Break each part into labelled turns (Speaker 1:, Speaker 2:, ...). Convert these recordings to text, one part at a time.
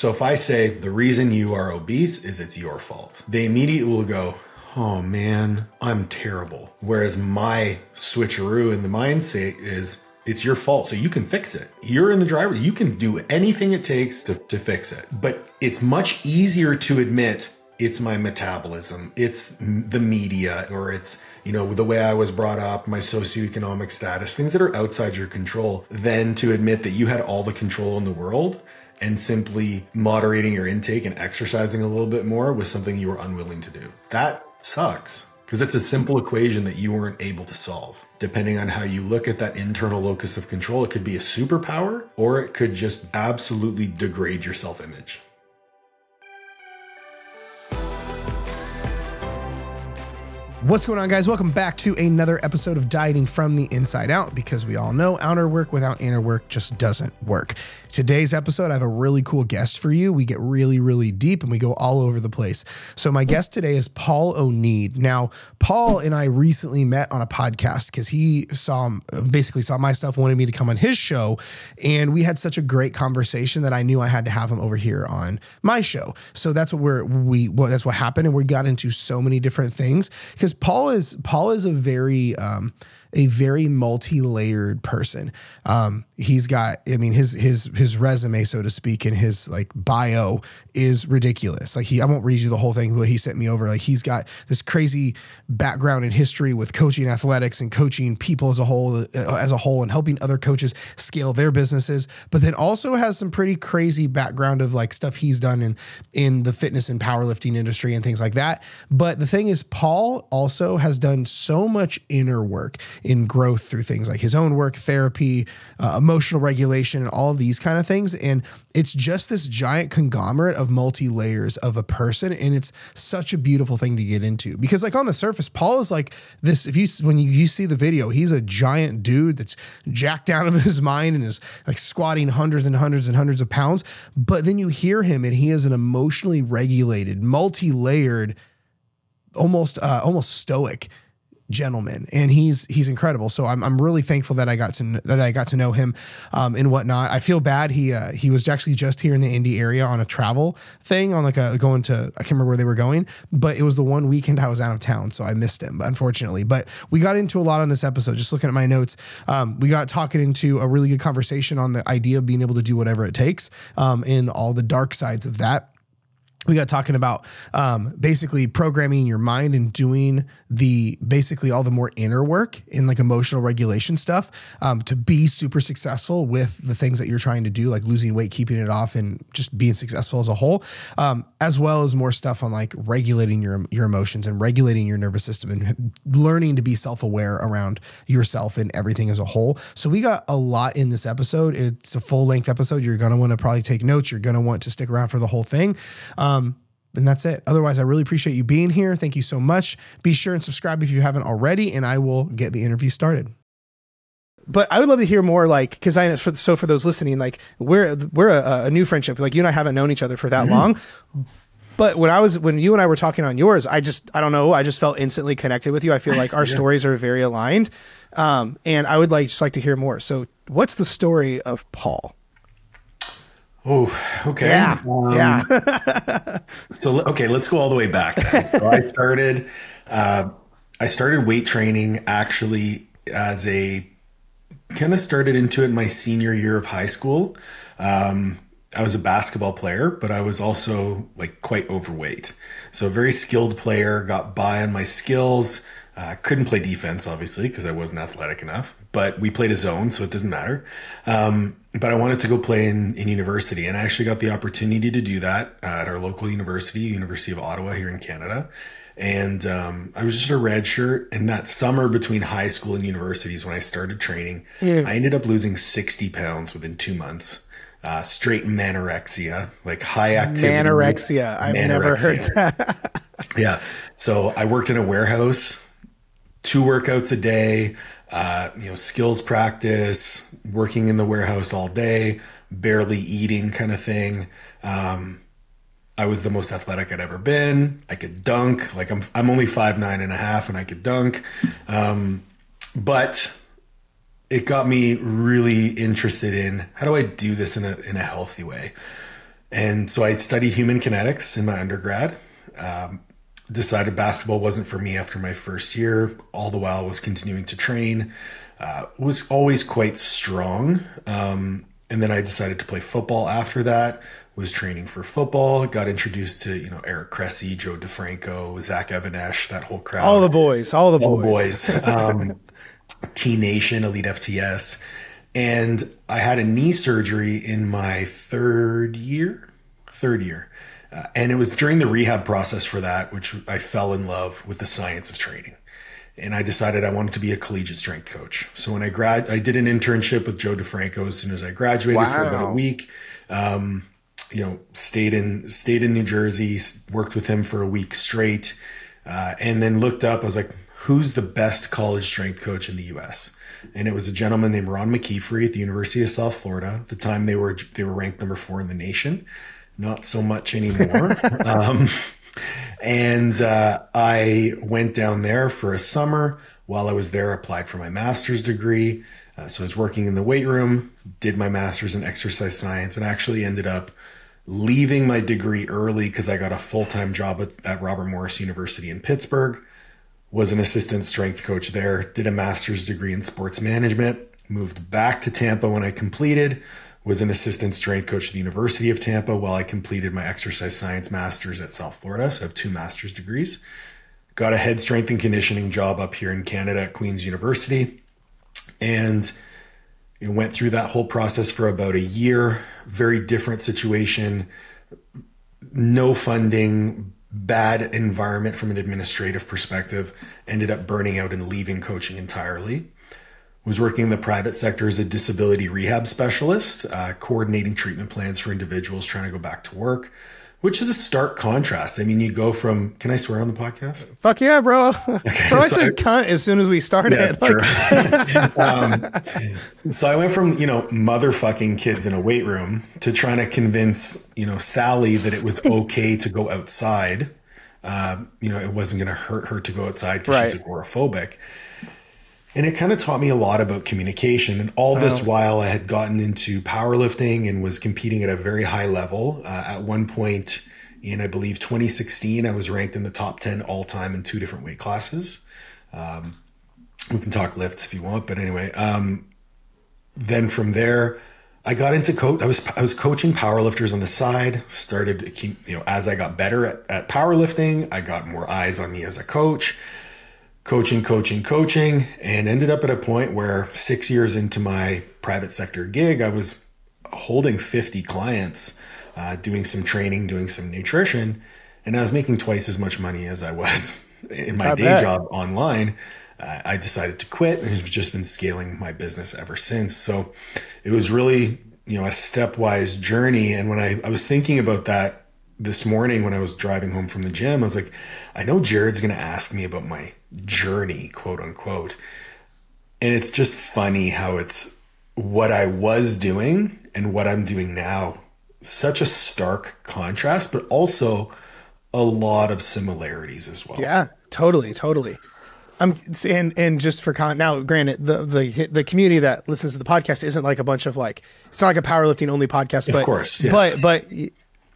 Speaker 1: So if I say the reason you are obese is it's your fault, they immediately will go, oh man, I'm terrible. Whereas my switcheroo in the mindset is, it's your fault, so you can fix it. You're in the driver. You can do anything it takes to, to fix it. But it's much easier to admit it's my metabolism, it's the media, or it's, you know, the way I was brought up, my socioeconomic status, things that are outside your control, than to admit that you had all the control in the world and simply moderating your intake and exercising a little bit more was something you were unwilling to do. That sucks because it's a simple equation that you weren't able to solve. Depending on how you look at that internal locus of control, it could be a superpower or it could just absolutely degrade your self image.
Speaker 2: What's going on, guys? Welcome back to another episode of Dieting from the Inside Out because we all know outer work without inner work just doesn't work. Today's episode, I have a really cool guest for you. We get really, really deep and we go all over the place. So, my guest today is Paul Oneid. Now, Paul and I recently met on a podcast because he saw basically saw my stuff, wanted me to come on his show, and we had such a great conversation that I knew I had to have him over here on my show. So that's what we're we well, that's what happened, and we got into so many different things because because Paul is Paul is a very um, a very multi-layered person. Um, he's got, I mean, his his his resume, so to speak, and his like bio is ridiculous. Like he, I won't read you the whole thing, but he sent me over. Like he's got this crazy background in history with coaching athletics and coaching people as a whole, uh, as a whole, and helping other coaches scale their businesses. But then also has some pretty crazy background of like stuff he's done in in the fitness and powerlifting industry and things like that. But the thing is, Paul also has done so much inner work in growth through things like his own work, therapy, uh, emotional regulation, and all these kind of things. And it's just this giant conglomerate of multi layers of a person. And it's such a beautiful thing to get into because, like, on the surface, Paul is like this. If you, when you, you see the video, he's a giant dude that's jacked out of his mind and is like squatting hundreds and hundreds and hundreds of pounds. But then you hear him and he is an emotionally regulated, multi layered, almost, uh, almost stoic gentleman and he's he's incredible. So I'm, I'm really thankful that I got to that I got to know him um, and whatnot. I feel bad he uh, he was actually just here in the Indy area on a travel thing on like a going to I can't remember where they were going but it was the one weekend I was out of town so I missed him unfortunately. But we got into a lot on this episode just looking at my notes. Um, we got talking into a really good conversation on the idea of being able to do whatever it takes um, and all the dark sides of that we got talking about um, basically programming your mind and doing the basically all the more inner work in like emotional regulation stuff um, to be super successful with the things that you're trying to do, like losing weight, keeping it off, and just being successful as a whole, um, as well as more stuff on like regulating your your emotions and regulating your nervous system and learning to be self aware around yourself and everything as a whole. So we got a lot in this episode. It's a full length episode. You're gonna want to probably take notes. You're gonna want to stick around for the whole thing. Um, um, and that's it. Otherwise, I really appreciate you being here. Thank you so much. Be sure and subscribe if you haven't already, and I will get the interview started. But I would love to hear more, like, because I for, so for those listening, like, we're we're a, a, new friendship. Like, you and I haven't known each other for that mm-hmm. long. But when I was when you and I were talking on yours, I just I don't know, I just felt instantly connected with you. I feel like our yeah. stories are very aligned, um, and I would like just like to hear more. So, what's the story of Paul?
Speaker 1: Oh, okay.
Speaker 2: Yeah. Um, yeah.
Speaker 1: so, okay, let's go all the way back. So I started, uh, I started weight training actually as a kind of started into it my senior year of high school. Um, I was a basketball player, but I was also like quite overweight. So, a very skilled player, got by on my skills. Uh, couldn't play defense, obviously, because I wasn't athletic enough, but we played a zone, so it doesn't matter. Um, but I wanted to go play in, in university, and I actually got the opportunity to do that at our local university, University of Ottawa here in Canada. And um, I was just a red shirt. And that summer between high school and universities, when I started training, yeah. I ended up losing 60 pounds within two months. Uh, straight manorexia, like high activity.
Speaker 2: Manorexia. I've manorexia. never heard that.
Speaker 1: yeah. So I worked in a warehouse two workouts a day, uh, you know, skills practice, working in the warehouse all day, barely eating kind of thing. Um, I was the most athletic I'd ever been. I could dunk. Like I'm, I'm only five nine and a half, and I could dunk. Um, but it got me really interested in how do I do this in a in a healthy way. And so I studied human kinetics in my undergrad. Um, decided basketball wasn't for me after my first year. All the while was continuing to train. Uh, was always quite strong. Um, and then I decided to play football after that. Was training for football. Got introduced to you know Eric Cressey, Joe DeFranco, Zach Even-Esh, that whole crowd.
Speaker 2: All the boys. All the
Speaker 1: All
Speaker 2: boys.
Speaker 1: boys. Um, T Nation, Elite FTS. And I had a knee surgery in my third year, third year. Uh, and it was during the rehab process for that, which I fell in love with the science of training. And I decided I wanted to be a collegiate strength coach. So when I grad, I did an internship with Joe DeFranco as soon as I graduated for about a week. Um, you know, stayed in stayed in New Jersey, worked with him for a week straight, uh, and then looked up. I was like, "Who's the best college strength coach in the U.S.?" And it was a gentleman named Ron McKeefery at the University of South Florida. At the time, they were they were ranked number four in the nation. Not so much anymore. um, and uh, I went down there for a summer. While I was there, applied for my master's degree. Uh, so I was working in the weight room, did my master's in exercise science, and actually ended up leaving my degree early because I got a full time job at, at Robert Morris University in Pittsburgh. Was an assistant strength coach there, did a master's degree in sports management, moved back to Tampa when I completed, was an assistant strength coach at the University of Tampa while I completed my exercise science master's at South Florida. So I have two master's degrees. Got a head strength and conditioning job up here in Canada at Queen's University. And went through that whole process for about a year. Very different situation. No funding, bad environment from an administrative perspective. Ended up burning out and leaving coaching entirely. Was working in the private sector as a disability rehab specialist, uh, coordinating treatment plans for individuals trying to go back to work, which is a stark contrast. I mean, you go from, can I swear on the podcast?
Speaker 2: Fuck yeah, bro. Okay, bro, I
Speaker 1: so
Speaker 2: said cunt as soon as we started.
Speaker 1: Yeah,
Speaker 2: Like,
Speaker 1: sure. um, so I went from you know motherfucking kids in a weight room to trying to convince you know Sally that it was okay to go outside. Uh, you know, it wasn't going to hurt her to go outside because she's agoraphobic. And it kind of taught me a lot about communication. And all this while I had gotten into powerlifting and was competing at a very high level. Uh, at one point in, I believe, 2016, I was ranked in the top 10 all time in two different weight classes we can talk lifts if you want but anyway um then from there i got into coach i was i was coaching powerlifters on the side started you know as i got better at, at powerlifting i got more eyes on me as a coach coaching coaching coaching and ended up at a point where six years into my private sector gig i was holding 50 clients uh, doing some training doing some nutrition and i was making twice as much money as i was in my
Speaker 2: I
Speaker 1: day
Speaker 2: bet.
Speaker 1: job online. Uh, i decided to quit and have just been scaling my business ever since. So it was really you know a stepwise journey. And when i, I was thinking about that this morning when i was driving home from the gym i was like i know jared's going to ask me about my journey quote unquote and it's just funny how it's what I was doing and what I'm doing now. Such a stark contrast, but also a lot of similarities as well.
Speaker 2: Yeah, totally, totally. Um, and and just for con now, granted, the the the community that listens to the podcast isn't like a bunch of like it's not like a powerlifting only podcast, but of
Speaker 1: course, yes.
Speaker 2: but but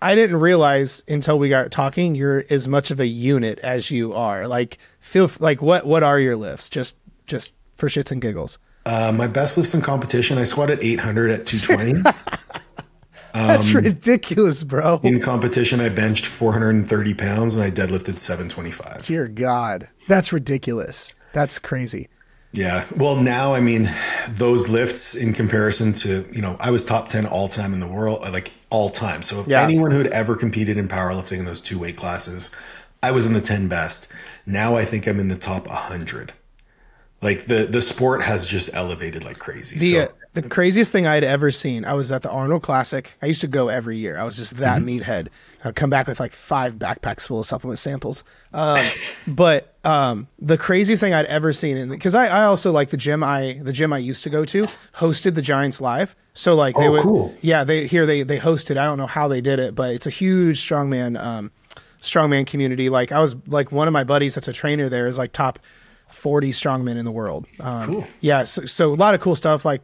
Speaker 2: I didn't realize until we got talking you're as much of a unit as you are. Like feel like what what are your lifts? Just just for shits and giggles.
Speaker 1: Uh, my best lifts in competition, I squatted 800 at 220.
Speaker 2: That's ridiculous, bro.
Speaker 1: in competition, I benched 430 pounds and I deadlifted 725.
Speaker 2: Dear God, that's ridiculous. That's crazy.
Speaker 1: Yeah. Well, now, I mean, those lifts in comparison to, you know, I was top 10 all time in the world, like all time. So if
Speaker 2: Yeah.
Speaker 1: anyone who had ever competed in powerlifting in those two weight classes, I was in the 10 best. Now I think I'm in the top 100. Like the, the sport has just elevated like crazy.
Speaker 2: The
Speaker 1: so,
Speaker 2: uh, the craziest thing I'd ever seen, I was at the Arnold Classic. I used to go every year. I was just that meathead. I'd come back with like five backpacks full of supplement samples. Um, but um, the craziest thing I'd ever seen, because I, I also like the gym I the gym I used to go to hosted the Giants live. So like they
Speaker 1: Oh,
Speaker 2: would,
Speaker 1: cool.
Speaker 2: yeah, they here they they hosted. I don't know how they did it, but it's a huge strongman um, strongman community. Like I was like one of my buddies that's a trainer there is like top 40 strongmen in the world. Um,
Speaker 1: Cool.
Speaker 2: Yeah. So, so a lot of cool stuff like,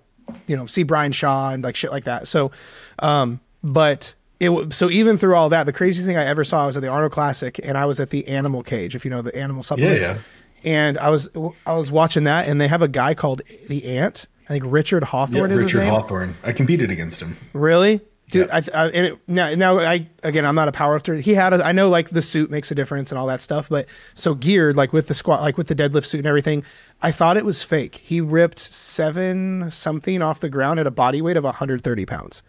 Speaker 2: you know, see Brian Shaw and like shit like that. So, um, but it so even through all that, the craziest thing I ever saw was at the Arnold Classic, and I was at the Animal Cage, if you know the animal supplements.
Speaker 1: yeah. yeah.
Speaker 2: And I was I was watching that, and they have a guy called the Ant. I think Richard
Speaker 1: Yeah,
Speaker 2: Hawthorne is his
Speaker 1: Richard. Hawthorne. I competed against him.
Speaker 2: Really? Dude,
Speaker 1: Yeah.
Speaker 2: I, I and it, now, now I again, I'm not a power powerlifter. He had, a, I know, like the suit makes a difference and all that stuff, but so geared, like with the squat, like with the deadlift suit and everything, I thought it was fake. He ripped seven something off the ground at a body weight of 130 pounds.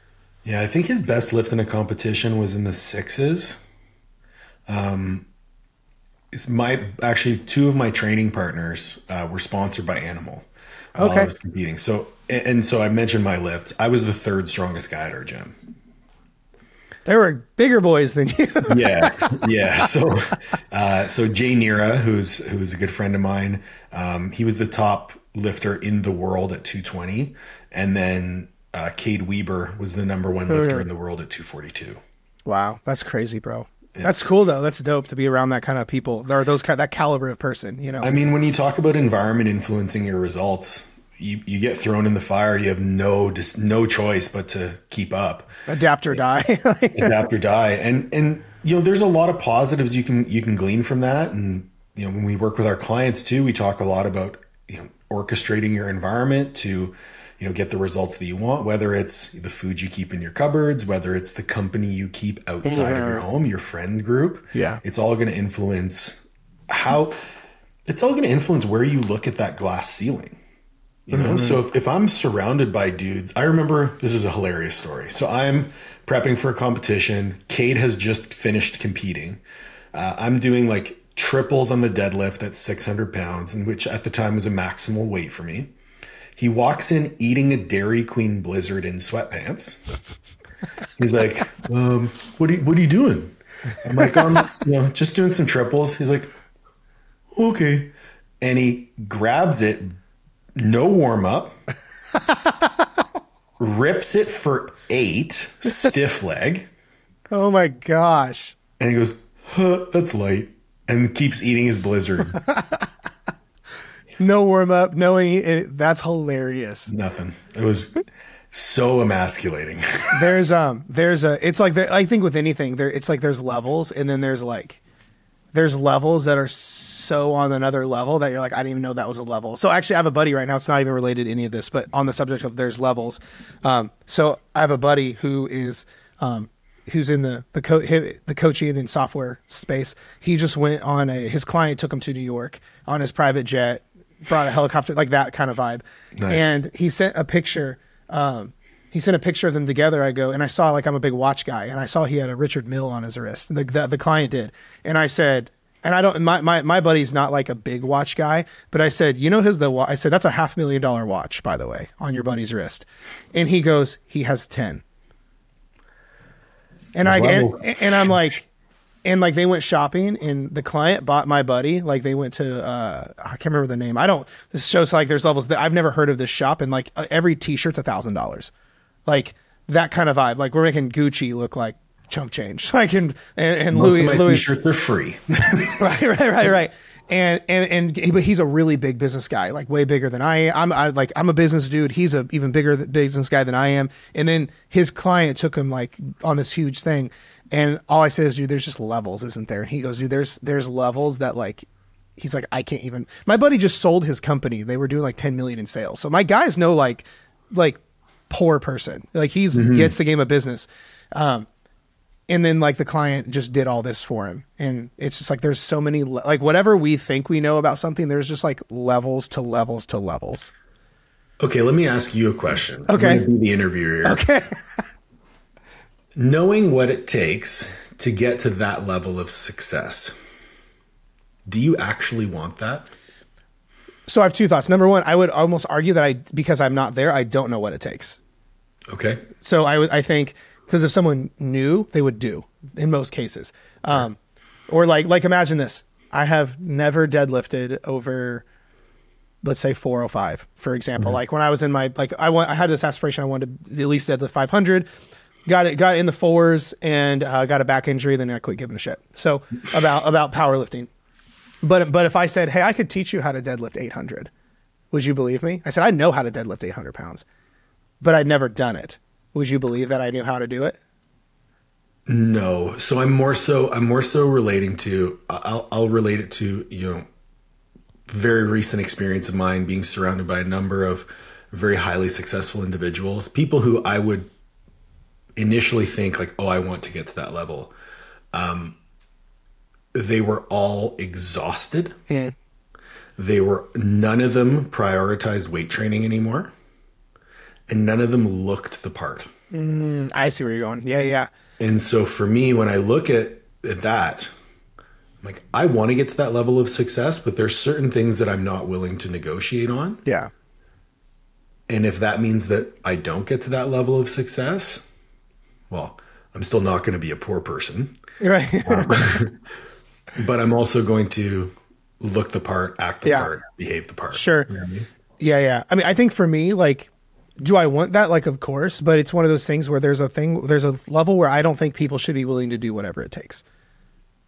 Speaker 1: Yeah, I think his best lift in a competition was in the sixes. Um, my actually two of my training partners uh, were sponsored by Animal while I was competing. So and, and so I mentioned my lifts. I was the third strongest guy at our gym.
Speaker 2: There were bigger boys than you.
Speaker 1: yeah, yeah. So, uh, so Jay Nera, who's who's a good friend of mine, um, he was the top lifter in the world at 220, and then uh, Kade Weber was the number one lifter in the world at 242.
Speaker 2: wow, that's crazy, bro. That's cool though. That's dope to be around that kind of people. There are those kind that caliber of person. You know.
Speaker 1: I mean, when you talk about environment influencing your results, you, you get thrown in the fire. You have no just no choice but to keep up.
Speaker 2: adapt or die.
Speaker 1: adapt or die and and you know there's a lot of positives you can you can glean from that and you know when we work with our clients too we talk a lot about you know orchestrating your environment to you know get the results that you want whether it's the food you keep in your cupboards whether it's the company you keep outside of your mm-hmm. home your friend group
Speaker 2: Yeah.
Speaker 1: it's all going to influence how it's all going to influence where you look at that glass ceiling you know, so if, if I'm surrounded by dudes, I remember this is a hilarious story. So I'm prepping for a competition. Kade has just finished competing. Uh, I'm doing like triples on the deadlift at 600 pounds, and which at the time was a maximal weight for me. He walks in eating a Dairy Queen Blizzard in sweatpants. He's like, um, "What are you, what are you doing?" I'm like, "I'm you know just doing some triples." He's like, "Okay," and he grabs it, no warm up, rips it for eight, stiff leg,
Speaker 2: oh my gosh.
Speaker 1: and he goes, huh, "That's light," and keeps eating his Blizzard.
Speaker 2: No warm up. No any. It, that's hilarious.
Speaker 1: Nothing. It was so emasculating.
Speaker 2: there's um there's a it's like there, I think with anything there it's like there's levels and then there's like there's levels that are so on another level that you're like I didn't even know that was a level. So actually I have a buddy right now. It's not even related to any of this, but on the subject of there's levels. Um, so I have a buddy who is um who's in the the co- the coaching and software space. He just went on a his client took him to New York on his private jet, brought a helicopter like that kind of vibe,
Speaker 1: Nice.
Speaker 2: and he sent a picture. Um, he sent a picture of them together. I go and I saw like I'm a big watch guy, and I saw he had a Richard Mille on his wrist. The the, the client did, and I said, and I don't my, my my buddy's not like a big watch guy, but I said, you know his the wa-? I said that's a half million dollar watch by the way on your buddy's wrist, and he goes he has ten, and I and, and I'm like. And like they went shopping, and the client bought my buddy. Like they went to, uh, I can't remember the name. I don't. This shows like there's levels that I've never heard of this shop, and like uh, every T-shirt's a thousand dollars like that kind of vibe. Like we're making Gucci look like chump change. Like and and, and Louis
Speaker 1: my
Speaker 2: Louis
Speaker 1: t-shirts are free.
Speaker 2: right right right right. And and and but he's a really big business guy, like way bigger than I am. I'm I, like I'm a business dude. He's a even bigger business guy than I am. And then his client took him like on this huge thing. And all I say is, dude, there's just levels, isn't there? And he goes, dude, there's there's levels that like he's like I can't even. My buddy just sold his company. They were doing like 10 million in sales. So my guys know like like poor person. Like he's gets the game of business. Um, and then like the client just did all this for him and it's just like there's so many le- like whatever we think we know about something there's just like levels to levels to levels
Speaker 1: okay, let me ask you a question. I'm
Speaker 2: Okay.
Speaker 1: be the interviewer here.
Speaker 2: okay
Speaker 1: Knowing what it takes to get to that level of success, do you actually want that?
Speaker 2: so i have two thoughts number one i would almost argue that i because i'm not there i don't know what it takes
Speaker 1: Okay.
Speaker 2: so i would i think because if someone knew they would do in most cases. Um or like like imagine this. I have never deadlifted over let's say 405 for example. Like when i was in my like i want i had this aspiration i wanted to at least deadlift 500 got it got in the fours and uh, got a back injury then i quit giving a shit. So about about powerlifting. But but if i said hey i could teach you how to deadlift 800 would you believe me? I said i know how to deadlift 800 pounds but i'd never done it would you believe that i knew how to do it
Speaker 1: No. So I'm more so I'm more so relating to I'll I'll relate it to, you know, very recent experience of mine being surrounded by a number of very highly successful individuals, people who I would initially think like, "Oh, I want to get to that level." Um they were all exhausted.
Speaker 2: Yeah.
Speaker 1: They were none of them prioritized weight training anymore. And none of them looked the part.
Speaker 2: Mm, I see where you're going. Yeah, yeah.
Speaker 1: And so for me, when I look at, at that, I'm like, I want to get to that level of success, but there's certain things that I'm not willing to negotiate on.
Speaker 2: Yeah.
Speaker 1: And if that means that I don't get to that level of success, well, I'm still not going to be a poor person,
Speaker 2: Right.
Speaker 1: Um, but I'm also going to look the part, act the
Speaker 2: Yeah.
Speaker 1: part, behave the part.
Speaker 2: Sure.
Speaker 1: You know I mean?
Speaker 2: Yeah, yeah. I mean, I think for me, like, do I want that? Like, of course, but it's one of those things where there's a thing, there's a level where I don't think people should be willing to do whatever it takes.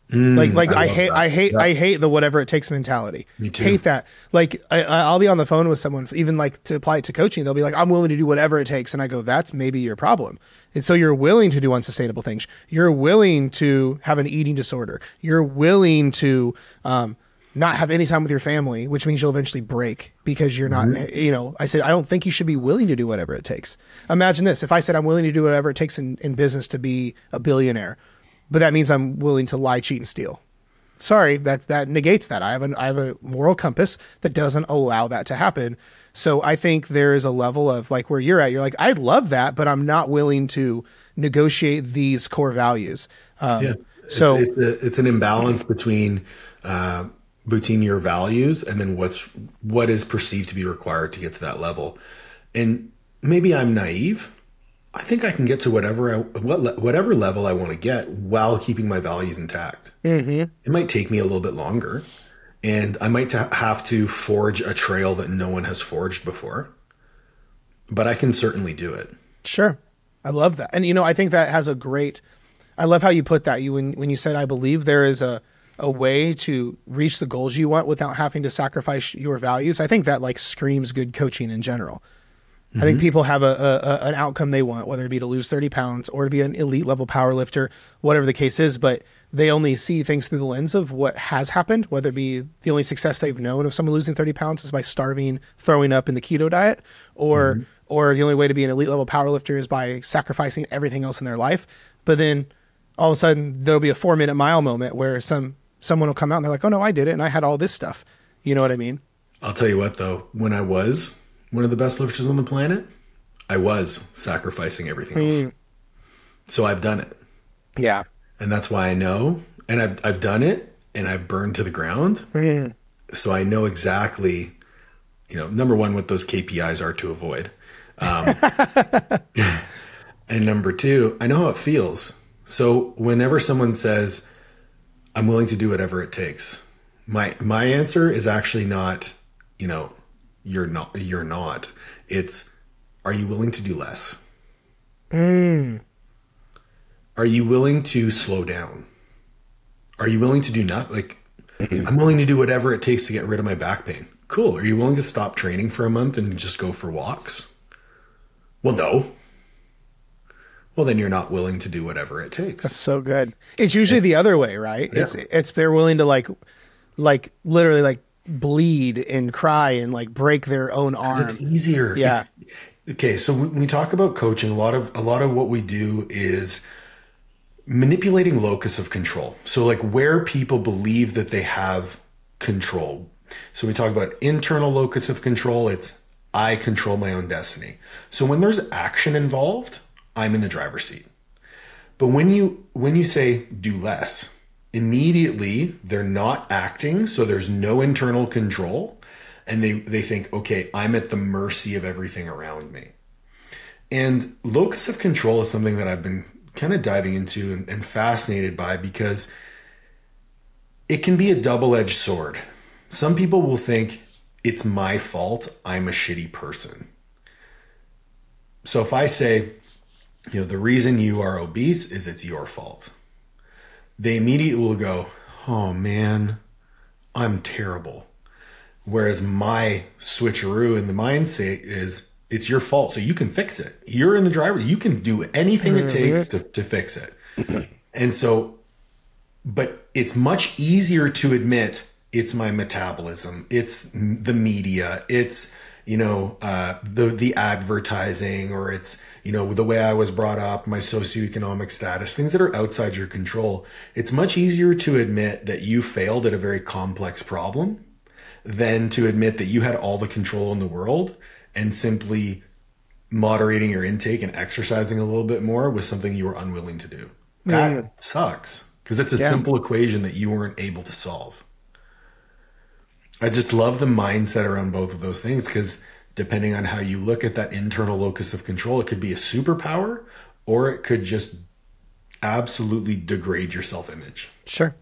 Speaker 2: like, like I,
Speaker 1: Mm, love
Speaker 2: hate,
Speaker 1: that.
Speaker 2: I hate,
Speaker 1: Yeah.
Speaker 2: I hate the whatever it takes mentality.
Speaker 1: Me too.
Speaker 2: Hate that. Like, I, I- I'll be on the phone with someone, even like to apply it to coaching. They'll be like, "I'm willing to do whatever it takes," and I go, "That's maybe your problem." And so you're willing to do unsustainable things. You're willing to have an eating disorder. You're willing to um, not have any time with your family, which means you'll eventually break because you're not,
Speaker 1: Mm-hmm.
Speaker 2: you know, I said, I don't think you should be willing to do whatever it takes. Imagine this. If I said I'm willing to do whatever it takes in, in business to be a billionaire, but that means I'm willing to lie, cheat, and steal. Sorry, that that negates that. I have an I have a moral compass that doesn't allow that to happen. So I think there is a level of like where you're at. You're like, I love that, but I'm not willing to negotiate these core values. Um,
Speaker 1: Yeah.
Speaker 2: So
Speaker 1: it's, it's, a, it's an imbalance between uh, between your values and then what's what is perceived to be required to get to that level. And maybe I'm naive. I think I can get to whatever I, what whatever level I want to get while keeping my values intact. Mm-hmm. It might take me a little bit longer, and I might ta- have to forge a trail that no one has forged before. But I can certainly do it.
Speaker 2: Sure. I love that. And you know, I think that has a great I love how you put that. You when when you said I believe there is a a way to reach the goals you want without having to sacrifice your values. I think that like screams good coaching in general. I think mm-hmm. people have a, a, a an outcome they want, whether it be to lose 30 pounds or to be an elite level power lifter, whatever the case is, but they only see things through the lens of what has happened, whether it be the only success they've known of someone losing 30 pounds is by starving, throwing up in the keto diet, or mm-hmm. or the only way to be an elite level power lifter is by sacrificing everything else in their life. But then all of a sudden there'll be a four minute mile moment where some someone will come out and they're like, Oh no, I did it and I had all this stuff. You know what I mean?
Speaker 1: I'll tell you what, though, when I was one of the best lifters on the planet, I was sacrificing everything else. So I've done it.
Speaker 2: Yeah.
Speaker 1: And that's why I know. And I've, I've done it and I've burned to the ground. So I know exactly, you know, number one, what those KPIs are to avoid. Um, and number two, I know how it feels. So whenever someone says, I'm willing to do whatever it takes, my my answer is actually not, you know, you're not you're not. It's are you willing to do less? Hmm. Are you willing to slow down? Are you willing to do not like I'm willing to do whatever it takes to get rid of my back pain. Cool. Are you willing to stop training for a month and just go for walks? Well, no. Well, then you're not willing to do whatever it takes.
Speaker 2: That's so good. It's usually the other way, right? It's it's they're willing to like like literally like bleed and cry and like break their own arm.
Speaker 1: It's easier.
Speaker 2: Yeah.
Speaker 1: It's- okay, so when we talk about coaching, a lot of a lot of what we do is manipulating locus of control. So like where people believe that they have control. So we talk about internal locus of control, it's I control my own destiny. So when there's action involved, I'm in the driver's seat. But when you when you say do less, immediately they're not acting, so there's no internal control, and they they think, okay, I'm at the mercy of everything around me. And locus of control is something that I've been kind of diving into and, and fascinated by because it can be a double-edged sword. Some people will think it's my fault, I'm a shitty person. So if I say, you know, the reason you are obese is it's your fault. They immediately will go, oh man, I'm terrible. Whereas my switcheroo in the mindset is it's your fault, so you can fix it. You're in the driver, you can do anything it mm-hmm. takes to, to fix it. and so, but it's much easier to admit it's my metabolism, it's the media, it's you know uh, the the advertising, or it's you know the way I was brought up, my socioeconomic status, things that are outside your control. It's much easier to admit that you failed at a very complex problem than to admit that you had all the control in the world and simply moderating your intake and exercising a little bit more was something you were unwilling to do. That sucks because it's a yeah. simple equation that you weren't able to solve. I just love the mindset around both of those things because depending on how you look at that internal locus of control, it could be a superpower or it could just absolutely degrade your self image.
Speaker 2: Sure.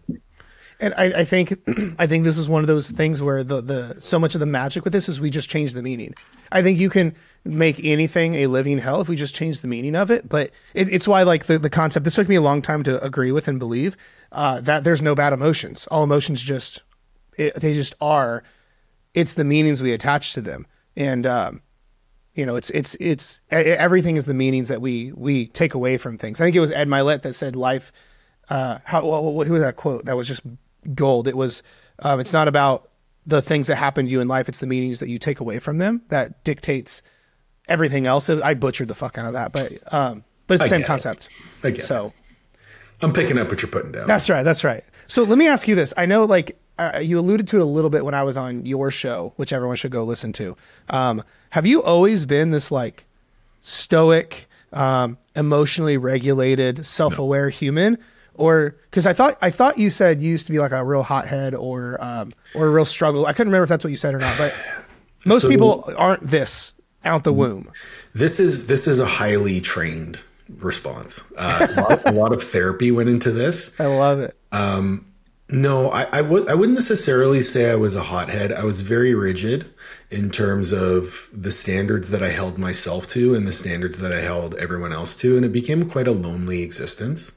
Speaker 2: And I, I, think I think this is one of those things where the the so much of the magic with this is we just change the meaning. I think you can make anything a living hell if we just change the meaning of it. But it, it's why like the, the concept. This took me a long time to agree with and believe uh, that there's no bad emotions. All emotions just it, they just are. It's the meanings we attach to them, and um, you know, it's it's it's everything is the meanings that we we take away from things. I think it was Ed Mylett that said life. Uh, how what, what, who was that quote? That was just gold. It was um, it's not about the things that happen to you in life; it's the meanings that you take away from them that dictates everything else. I butchered the fuck out of that, but um, but it's the I same concept.
Speaker 1: It. I get so. It. I'm picking up what you're putting down.
Speaker 2: That's right. That's right. So let me ask you this. I know, like uh, you alluded to it a little bit when I was on your show, which everyone should go listen to. Um, have you always been this like stoic, um, emotionally regulated, self-aware no. human? or because I thought I thought you said you used to be like a real hothead or um, or a real struggle. I couldn't remember if that's what you said or not, but most so, people aren't this out the womb.
Speaker 1: This is this is a highly trained response. Uh, a, lot, a, lot, of therapy went into this.
Speaker 2: I love it. Um,
Speaker 1: no, I, would I wouldn't necessarily say I was a hothead. I was very rigid in terms of the standards that I held myself to and the standards that I held everyone else to, and it became quite a lonely existence.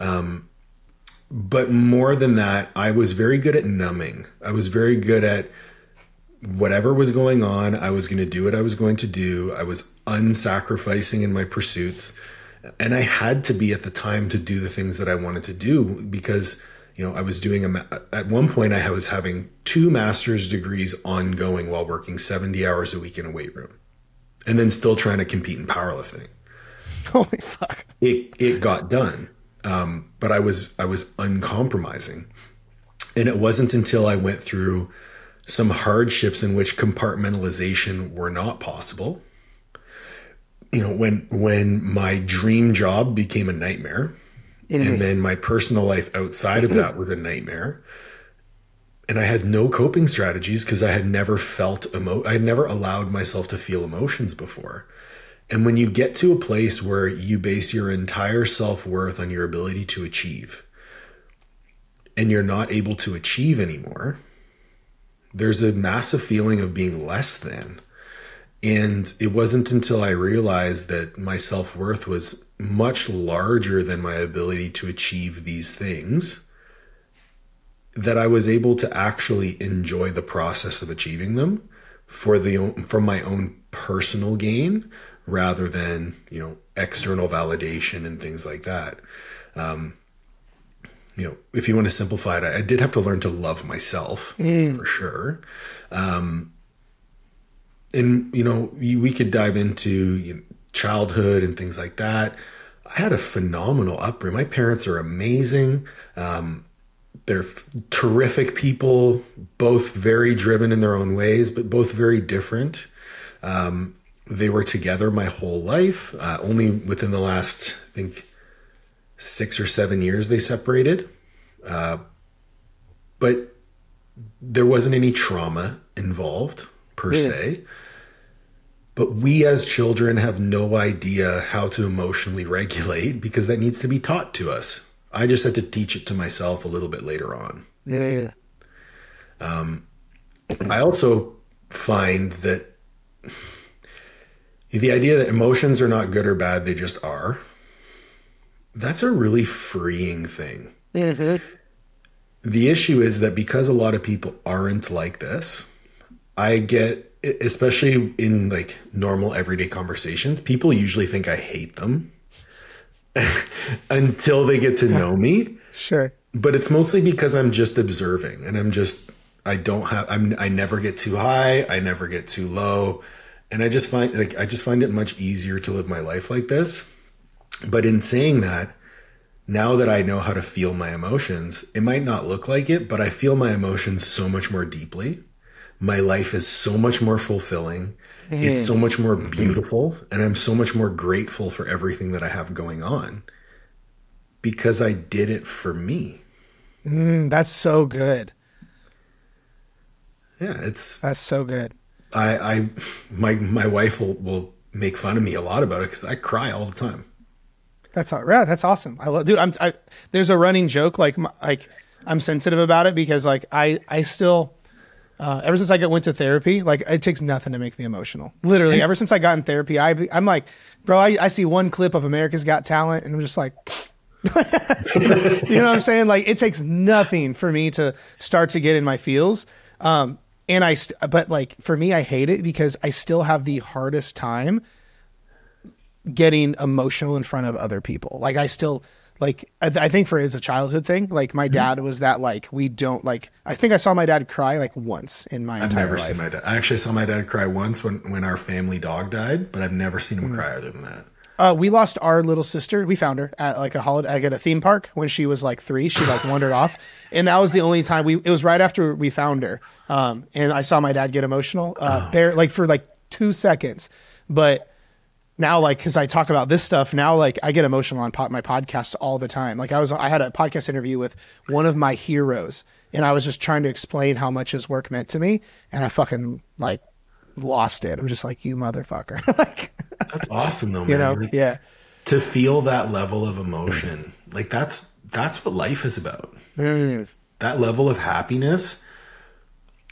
Speaker 1: Um, but more than that, I was very good at numbing. I was very good at whatever was going on, I was going to do what I was going to do. I was unsacrificing in my pursuits. And I had to be at the time to do the things that I wanted to do because, you know, I was doing a, at one point, I was having two master's degrees ongoing while working 70 hours a week in a weight room and then still trying to compete in powerlifting.
Speaker 2: Holy fuck.
Speaker 1: It, it got done. Um, but I was I was uncompromising, and it wasn't until I went through some hardships in which compartmentalization were not possible. You know, when when my dream job became a nightmare, mm-hmm. and then my personal life outside of that was a nightmare, and I had no coping strategies because I had never felt emo I had never allowed myself to feel emotions before. And when you get to a place where you base your entire self worth on your ability to achieve, and you're not able to achieve anymore, there's a massive feeling of being less than. And it wasn't until I realized that my self worth was much larger than my ability to achieve these things that I was able to actually enjoy the process of achieving them for the for my own personal gain rather than you know external validation and things like that. Um, you know, if you want to simplify it, I, I did have to learn to love myself mm. for sure. Um, and you know, we, we could dive into you know, childhood and things like that. I had a phenomenal upbringing. My parents are amazing. Um, they're f- terrific people, both very driven in their own ways, but both very different. Um, they were together my whole life. Uh, only within the last, I think, six or seven years they separated. Uh, but there wasn't any trauma involved per yeah. se. But we as children have no idea how to emotionally regulate because that needs to be taught to us. I just had to teach it to myself a little bit later on.
Speaker 2: Yeah, yeah.
Speaker 1: Um, I also find that the idea that emotions are not good or bad, they just are, that's a really freeing thing. Mm-hmm. The issue is that because a lot of people aren't like this, I get, especially in like normal everyday conversations, people usually think I hate them. until they get to know me.
Speaker 2: Sure.
Speaker 1: But it's mostly because I'm just observing and I'm just I don't have I'm I never get too high, I never get too low. And I just find like I just find it much easier to live my life like this. But in saying that, now that I know how to feel my emotions, it might not look like it, but I feel my emotions so much more deeply. My life is so much more fulfilling. It's so much more beautiful. And I'm so much more grateful for everything that I have going on because I did it for me.
Speaker 2: Mm, that's so good.
Speaker 1: Yeah, it's
Speaker 2: That's so good.
Speaker 1: I I my my wife will will make fun of me a lot about it because I cry all the time.
Speaker 2: That's all, yeah, that's awesome. I love, dude. I'm. I, there's a running joke like my- like I'm sensitive about it because like I I still. Uh, ever since I got went to therapy, like it takes nothing to make me emotional. Literally, ever since I got in therapy, I I'm like, bro, I, I see one clip of America's Got Talent, and I'm just like, you know what I'm saying? Like it takes nothing for me to start to get in my feels. Um, and I, st- but like for me, I hate it because I still have the hardest time getting emotional in front of other people. Like I still like I, th- I think for it's a childhood thing. Like my dad was that like we don't like. I think I saw my dad cry like once in my
Speaker 1: I've
Speaker 2: entire
Speaker 1: never
Speaker 2: life.
Speaker 1: seen my dad. I actually saw my dad cry once when when our family dog died, but I've never seen
Speaker 2: Mm.
Speaker 1: him cry other than that.
Speaker 2: Uh, we lost our little sister. We found her at like a holiday, like at a theme park when she was like three. She like wandered off, and that was the only time we. It was right after we found her, um, and I saw my dad get emotional, uh, bare like for like two seconds, but now like because I talk about this stuff now, like I get emotional on my podcast all the time. Like I was, I had a podcast interview with one of my heroes, and I was just trying to explain how much his work meant to me, and I fucking like lost it. I'm just like you motherfucker, like
Speaker 1: That's awesome though, man.
Speaker 2: you know,
Speaker 1: Like,
Speaker 2: yeah.
Speaker 1: To feel that level of emotion, like that's that's what life is about.
Speaker 2: Mm.
Speaker 1: That level of happiness.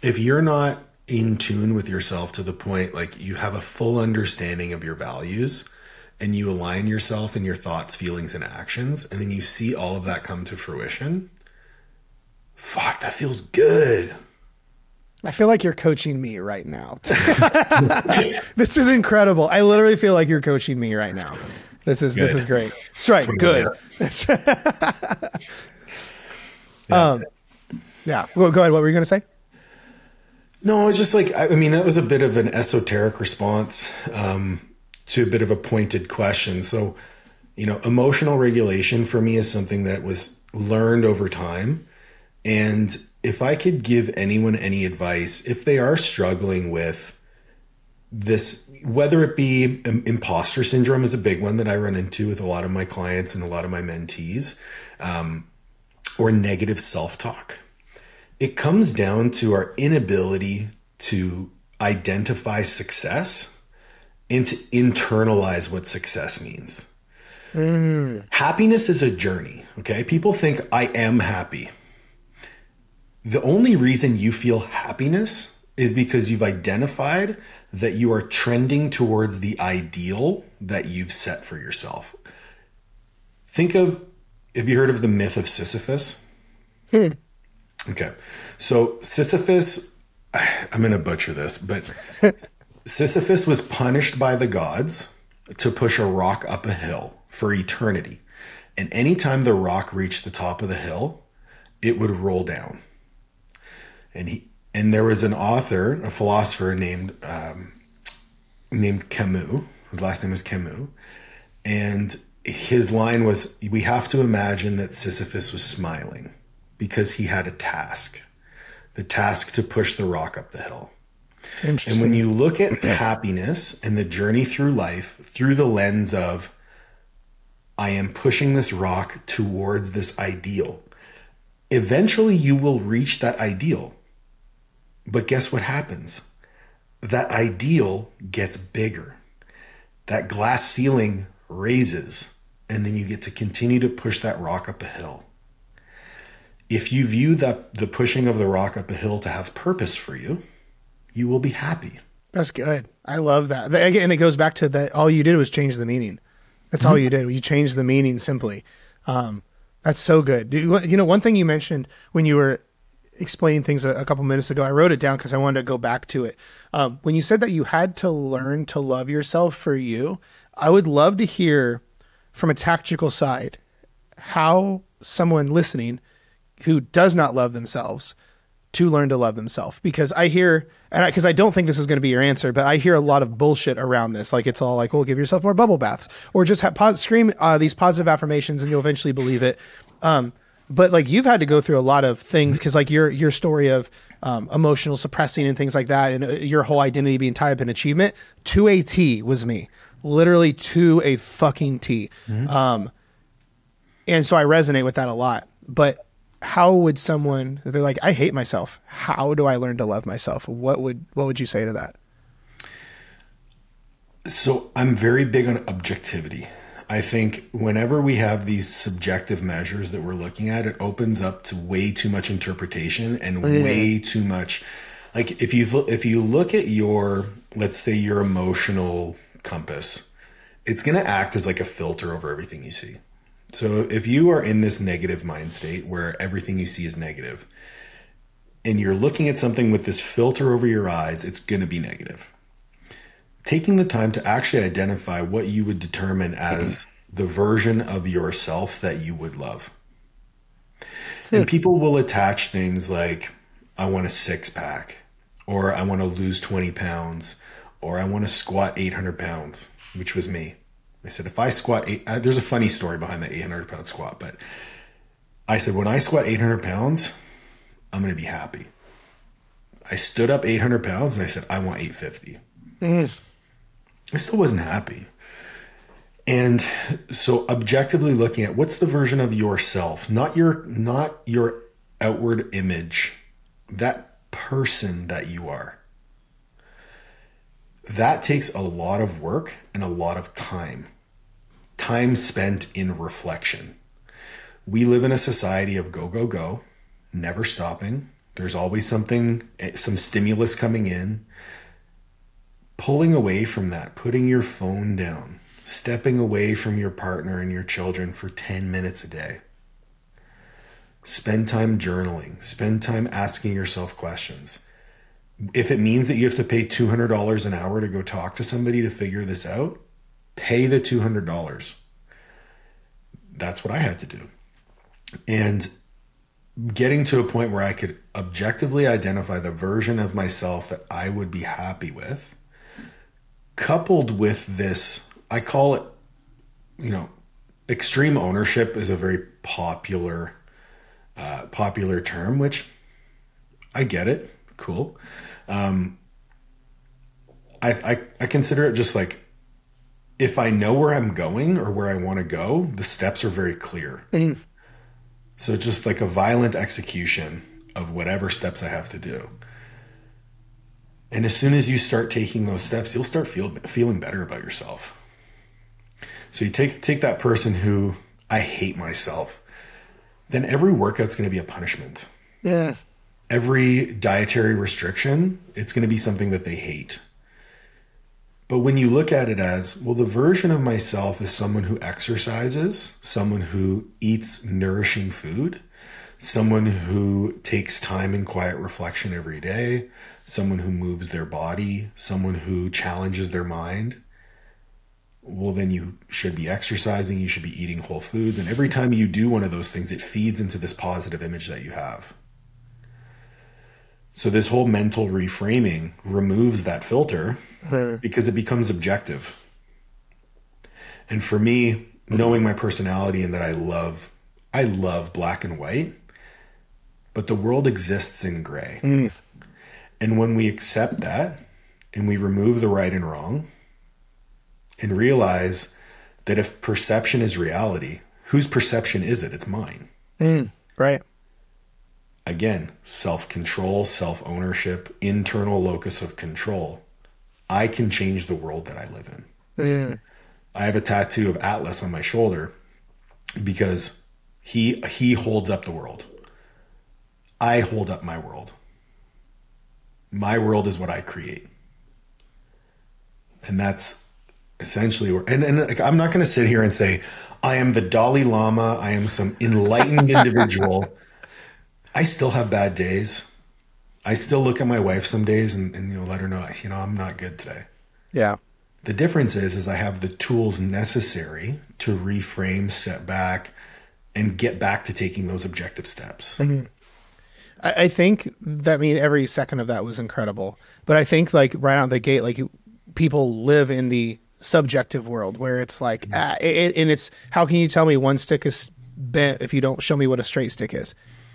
Speaker 1: If you're not in tune with yourself to the point like you have a full understanding of your values and you align yourself in your thoughts, feelings, and actions, and then you see all of that come to fruition, fuck, that feels good.
Speaker 2: I feel like you're coaching me right now. this is incredible. I literally feel like you're coaching me right now. This is this is great. That's right. Good. That's um, yeah. Well, go ahead. What were you going to say?
Speaker 1: No, it's just like I mean that was a bit of an esoteric response um, to a bit of a pointed question. So, you know, emotional regulation for me is something that was learned over time, and if I could give anyone any advice, if they are struggling with this, whether it be im- imposter syndrome is a big one that I run into with a lot of my clients and a lot of my mentees, um, or negative self talk it comes down to our inability to identify success and to internalize what success means. Mm. Happiness is a journey, okay? People think I am happy. The only reason you feel happiness is because you've identified that you are trending towards the ideal that you've set for yourself. Think of have you heard of the myth of Sisyphus? Hmm. Okay. So Sisyphus, I'm going to butcher this, but Sisyphus was punished by the gods to push a rock up a hill for eternity. And anytime the rock reached the top of the hill, it would roll down. And he and there was an author, a philosopher named um, named Camus. His last name was Camus, and his line was, "We have to imagine that Sisyphus was smiling." Because he had a task the task to push the rock up the hill. And when you look at happiness and the journey through life through the lens of, I am pushing this rock towards this ideal, eventually you will reach that ideal. But guess what happens? That ideal gets bigger. That glass ceiling raises, and then you get to continue to push that rock up a hill if you view that the pushing of the rock up a hill to have purpose for you, you will be happy.
Speaker 2: That's good. I love that. Again, and it goes back to that. All you did was change the meaning. That's all you did. You changed the meaning simply. Um, that's so good. You, you know, one thing you mentioned when you were explaining things a, a couple minutes ago, I wrote it down because I wanted to go back to it. Um, when you said that you had to learn to love yourself for you, I would love to hear from a tactical side how someone listening who does not love themselves to learn to love themselves because I hear and because I, I, don't think this is going to be your answer, but I hear a lot of bullshit around this. Like it's all like, "Well, give yourself more bubble baths," or just have, pos- scream uh, these positive affirmations, and you'll eventually believe it. Um, but like you've had to go through a lot of things because like your your story of um, emotional suppressing and things like that, and uh, your whole identity being tied up in achievement to a T was me, literally to a fucking T. Mm-hmm. Um, and so I resonate with that a lot. But how would someone they're like i hate myself. How do i learn to love myself? What would what would you say to that?
Speaker 1: So i'm very big on objectivity. I think whenever we have these subjective measures that we're looking at it opens up to way too much interpretation and mm-hmm. way too much like if you if you look at your let's say your emotional compass it's going to act as like a filter over everything you see so if you are in this negative mind state where everything you see is negative, and you're looking at something with this filter over your eyes, it's going to be negative. Taking the time to actually identify what you would determine as the version of yourself that you would love. Hmm. And people will attach things like, I want a six pack, or I want to lose 20 pounds, or I want to squat 800 pounds, which was me. I said, if I squat eight, uh, there's a funny story behind the 800 pound squat, but I said, when I squat 800 pounds, I'm going to be happy. I stood up 800 pounds and I said, I want 850. Mm. I still wasn't happy. And so objectively looking at what's the version of yourself, not your, not your outward image, that person that you are that takes a lot of work and a lot of time. Time spent in reflection. We live in a society of go, go, go, never stopping. There's always something, eh, some stimulus coming in. Pulling away from that, putting your phone down, stepping away from your partner and your children for 10 minutes a day. Spend time journaling, spend time asking yourself questions if it means that you have to pay $200 an hour to go talk to somebody to figure this out, pay the $200. That's what I had to do. And getting to a point where I could objectively identify the version of myself that I would be happy with, coupled with this, I call it, you know, extreme ownership is a very popular, uh, popular term, which I get it. Cool. Um, I, I, I consider it just like if I know where I'm going or where I want to go, the steps are very clear. Mm-hmm. So it's just like a violent execution of whatever steps I have to do. And as soon as you start taking those steps, you'll start feel, feeling better about yourself. So you take take that person who I hate myself, then every workout's going to be a punishment.
Speaker 2: Yeah
Speaker 1: every dietary restriction, it's going to be something that they hate. But when you look at it as, well, the version of myself is someone who exercises, someone who eats nourishing food, someone who takes time in quiet reflection every day, someone who moves their body, someone who challenges their mind. Well, then you should be exercising, you should be eating whole foods. And every time you do one of those things, it feeds into this positive image that you have. So this whole mental reframing removes that filter mm-hmm. because it becomes objective. And for me, knowing my personality and that I love I love black and white, but the world exists in gray. Mm. And when we accept that and we remove the right and wrong and realize that if perception is reality, whose perception is it? It's mine.
Speaker 2: Mm, right
Speaker 1: again, self control, self ownership, internal locus of control. I can change the world that I live in. Mm. I have a tattoo of Atlas on my shoulder because he he holds up the world. I hold up my world. My world is what I create. And that's essentially where and, and like, I'm not going to sit here and say I am the Dalai Lama, I am some enlightened individual I still have bad days. I still look at my wife some days and, and you know let her know you know I'm not good today.
Speaker 2: Yeah.
Speaker 1: The difference is, is I have the tools necessary to reframe, step back, and get back to taking those objective steps.
Speaker 2: I, I think that I mean every second of that was incredible. But I think like right out the gate, like people live in the subjective world where it's like, ah, it, and it's how can you tell me one stick is bent if you don't show me what a straight stick is?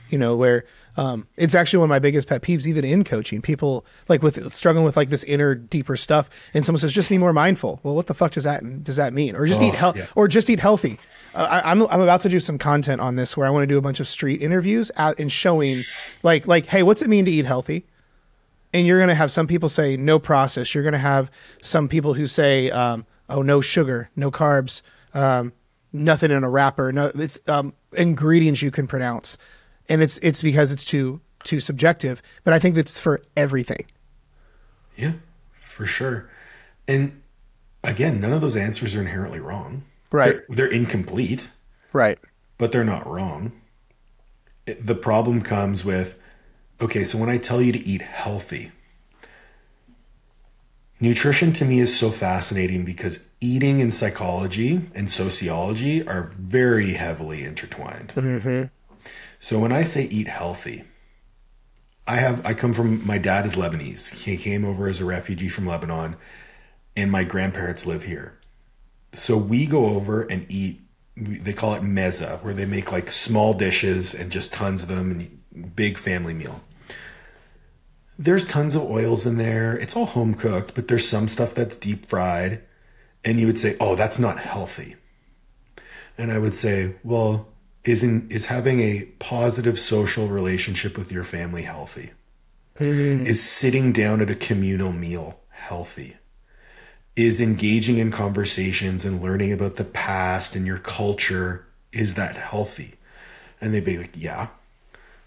Speaker 2: You know, where um, it's actually one of my biggest pet peeves, even in coaching. People like with struggling with like this inner, deeper stuff, and someone says, "Just be more mindful." Well, what the fuck does that does that mean? Or just eat health,
Speaker 1: yeah.
Speaker 2: or just eat healthy. Uh, I, I'm I'm about to do some content on this where I want to do a bunch of street interviews and showing, like like, hey, what's it mean to eat healthy? and you're going to have some people say no process. You're going to have some people who say, um, oh, no sugar, no carbs, um, nothing in a wrapper, no it's, um, ingredients you can pronounce, and it's it's because it's too too subjective. But I think it's for everything.
Speaker 1: Yeah, for sure. And again, none of those answers are inherently wrong.
Speaker 2: Right.
Speaker 1: They're, they're incomplete,
Speaker 2: Right.
Speaker 1: but they're not wrong. It- the problem comes with okay, so when I tell you to eat healthy, nutrition to me is so fascinating because eating and psychology and sociology are very heavily intertwined. Mm-hmm. So when I say eat healthy, I have I come from my dad is Lebanese. He came over as a refugee from Lebanon and my grandparents live here. So we go over and eat they call it meza where they make like small dishes and just tons of them and big family meal. There's tons of oils in there. It's all home cooked, but there's some stuff that's deep fried and you would say, "Oh, that's not healthy." And I would say, "Well, isn't is having a positive social relationship with your family healthy? Mm-hmm. Is sitting down at a communal meal healthy? Is engaging in conversations and learning about the past and your culture is that healthy?" And they'd be like, "Yeah."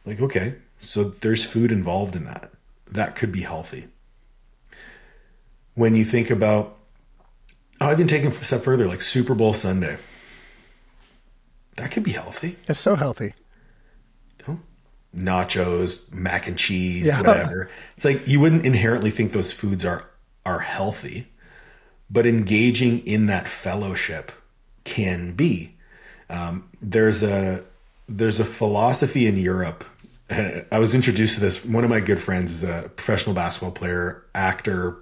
Speaker 1: Like, okay, so there's food involved in that. That could be healthy. When you think about, oh, I've been taking a step further, like Super Bowl Sunday. That could be healthy.
Speaker 2: It's so healthy.
Speaker 1: nachos, mac and cheese,
Speaker 2: Yeah.
Speaker 1: whatever. It's like you wouldn't inherently think those foods are are healthy, but engaging in that fellowship can be. Um, there's a there's a philosophy in Europe. I was introduced to this. One of my good friends is a professional basketball player, actor,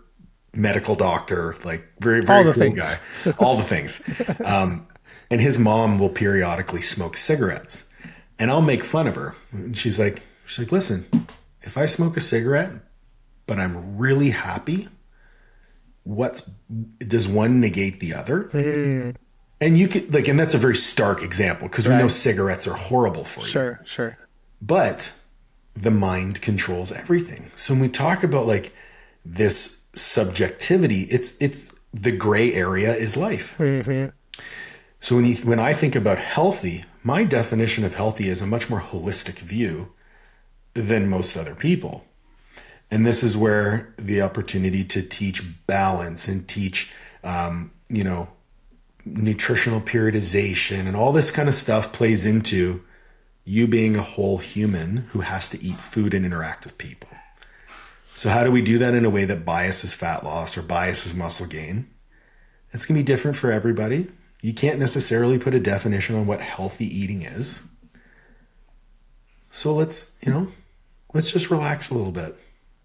Speaker 1: medical doctor, like very very
Speaker 2: All the
Speaker 1: cool
Speaker 2: things.
Speaker 1: guy. All the things. Um, and his mom will periodically smoke cigarettes, and I'll make fun of her. And she's like, she's like, listen, if I smoke a cigarette, but I'm really happy, what's does one negate the other? And you could like, and that's a very stark example because we know cigarettes are horrible for you.
Speaker 2: Sure, sure.
Speaker 1: But the mind controls everything. So when we talk about like this subjectivity, it's it's the gray area is life. So when when I think about healthy, my definition of healthy is a much more holistic view than most other people. And this is where the opportunity to teach balance and teach, um, you know, nutritional periodization and all this kind of stuff plays into you being a whole human who has to eat food and interact with people. So, how do we do that in a way that biases fat loss or biases muscle gain? It's going to be different for everybody. You can't necessarily put a definition on what healthy eating is. So, let's, you know, let's just relax a little bit.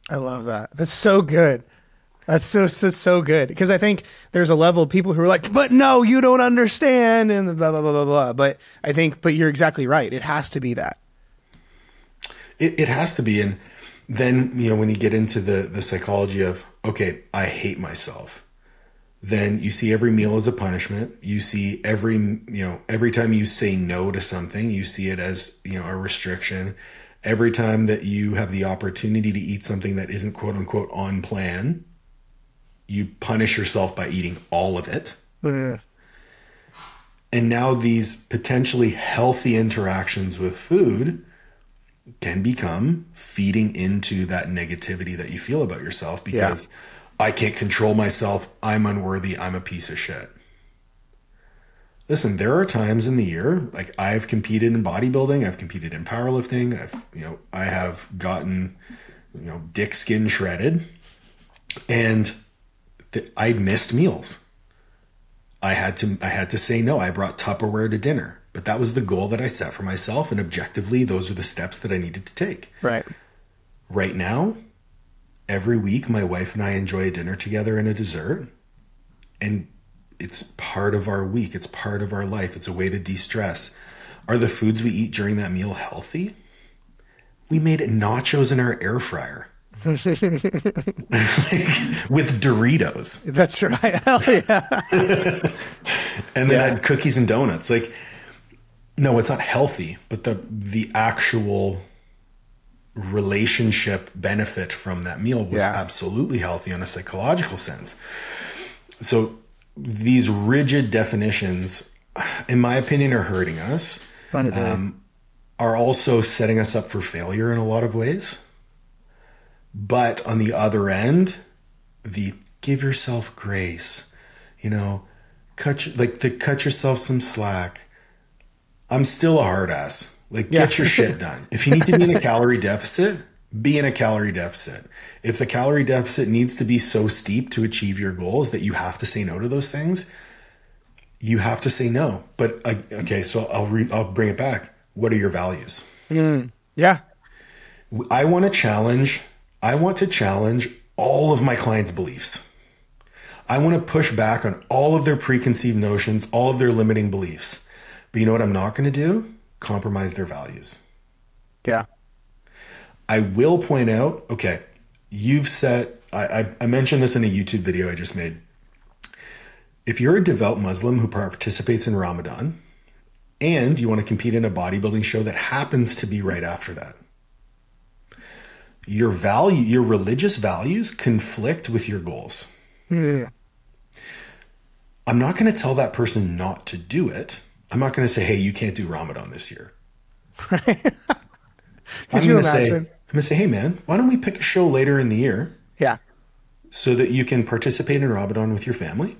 Speaker 2: I love that. That's so good. That's so that's so good because I think there's a level of people who are like, but no, you don't understand, and blah blah blah blah blah. But I think, but you're exactly right. It has to be that.
Speaker 1: It, it has to be. And then, you know, when you get into the, the psychology of, okay, I hate myself, then you see every meal as a punishment. You see every, you know, every time you say no to something, you see it as, you know, a restriction. Every time that you have the opportunity to eat something that isn't quote unquote on plan, you punish yourself by eating all of it.
Speaker 2: Uh,
Speaker 1: And now these potentially healthy interactions with food can become feeding into that negativity that you feel about yourself because I can't control myself. I'm unworthy. I'm a piece of shit. Listen, there are times in the year, like I've competed in bodybuilding, I've competed in powerlifting, I've, you know, I have gotten, you know, dick skin shredded. And that I missed meals. I had to I had to say no. I brought Tupperware to dinner, but that was the goal that I set for myself and objectively those are the steps that I needed to take.
Speaker 2: Right.
Speaker 1: Right now, every week my wife and I enjoy a dinner together and a dessert. And it's part of our week. It's part of our life. It's a way to de-stress. Are the foods we eat during that meal healthy? We made nachos in our air fryer. with Doritos.
Speaker 2: That's right. Hell yeah.
Speaker 1: and then yeah. had cookies and donuts. Like, no, it's not healthy, but the the actual relationship benefit from that meal was yeah. absolutely healthy on a psychological sense. So these rigid definitions, in my opinion, are hurting us. Um, are also setting us up for failure in a lot of ways. But on the other end, the give yourself grace, you know, cut like the cut yourself some slack. I'm still a hard ass. Like yeah. get your shit done. If you need to be in a calorie deficit, be in a calorie deficit. If the calorie deficit needs to be so steep to achieve your goals that you have to say no to those things, you have to say no. But uh, okay, so I'll re- I'll bring it back. What are your values?
Speaker 2: Mm, yeah.
Speaker 1: I want to challenge I want to challenge all of my clients' beliefs. I want to push back on all of their preconceived notions, all of their limiting beliefs. But you know what I'm not going to do? Compromise their values.
Speaker 2: Yeah.
Speaker 1: I will point out, okay, you've set, I, I, I mentioned this in a YouTube video I just made. If you're a devout Muslim who participates in Ramadan and you want to compete in a bodybuilding show that happens to be right after that, your value, your religious values conflict with your goals.
Speaker 2: Yeah.
Speaker 1: I'm not going to tell that person not to do it. I'm not going to say, "Hey, you can't do Ramadan this year."
Speaker 2: Right.
Speaker 1: I'm going to say, I'm going to say, "Hey, man, why don't we pick a show later in the year?"
Speaker 2: Yeah.
Speaker 1: So that you can participate in Ramadan with your family.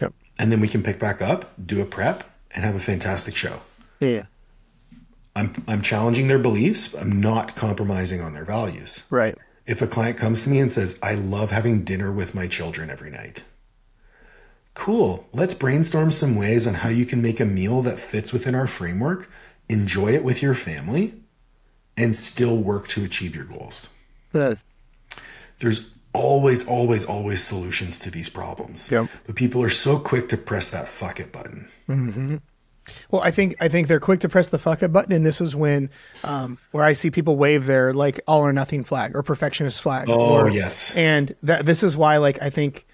Speaker 2: Yep.
Speaker 1: And then we can pick back up, do a prep, and have a fantastic show.
Speaker 2: Yeah.
Speaker 1: I'm I'm challenging their beliefs. I'm not compromising on their values.
Speaker 2: Right.
Speaker 1: If a client comes to me and says, "I love having dinner with my children every night." Cool. Let's brainstorm some ways on how you can make a meal that fits within our framework, enjoy it with your family, and still work to achieve your goals.
Speaker 2: Good.
Speaker 1: There's always, always, always solutions to these problems.
Speaker 2: Yep.
Speaker 1: But people are so quick to press that fuck it button.
Speaker 2: Mm-hmm. Well, I think I think they're quick to press the fuck it button, and this is when um, where I see people wave their like all or nothing flag or perfectionist flag.
Speaker 1: Oh
Speaker 2: or,
Speaker 1: yes,
Speaker 2: and that this is why like I think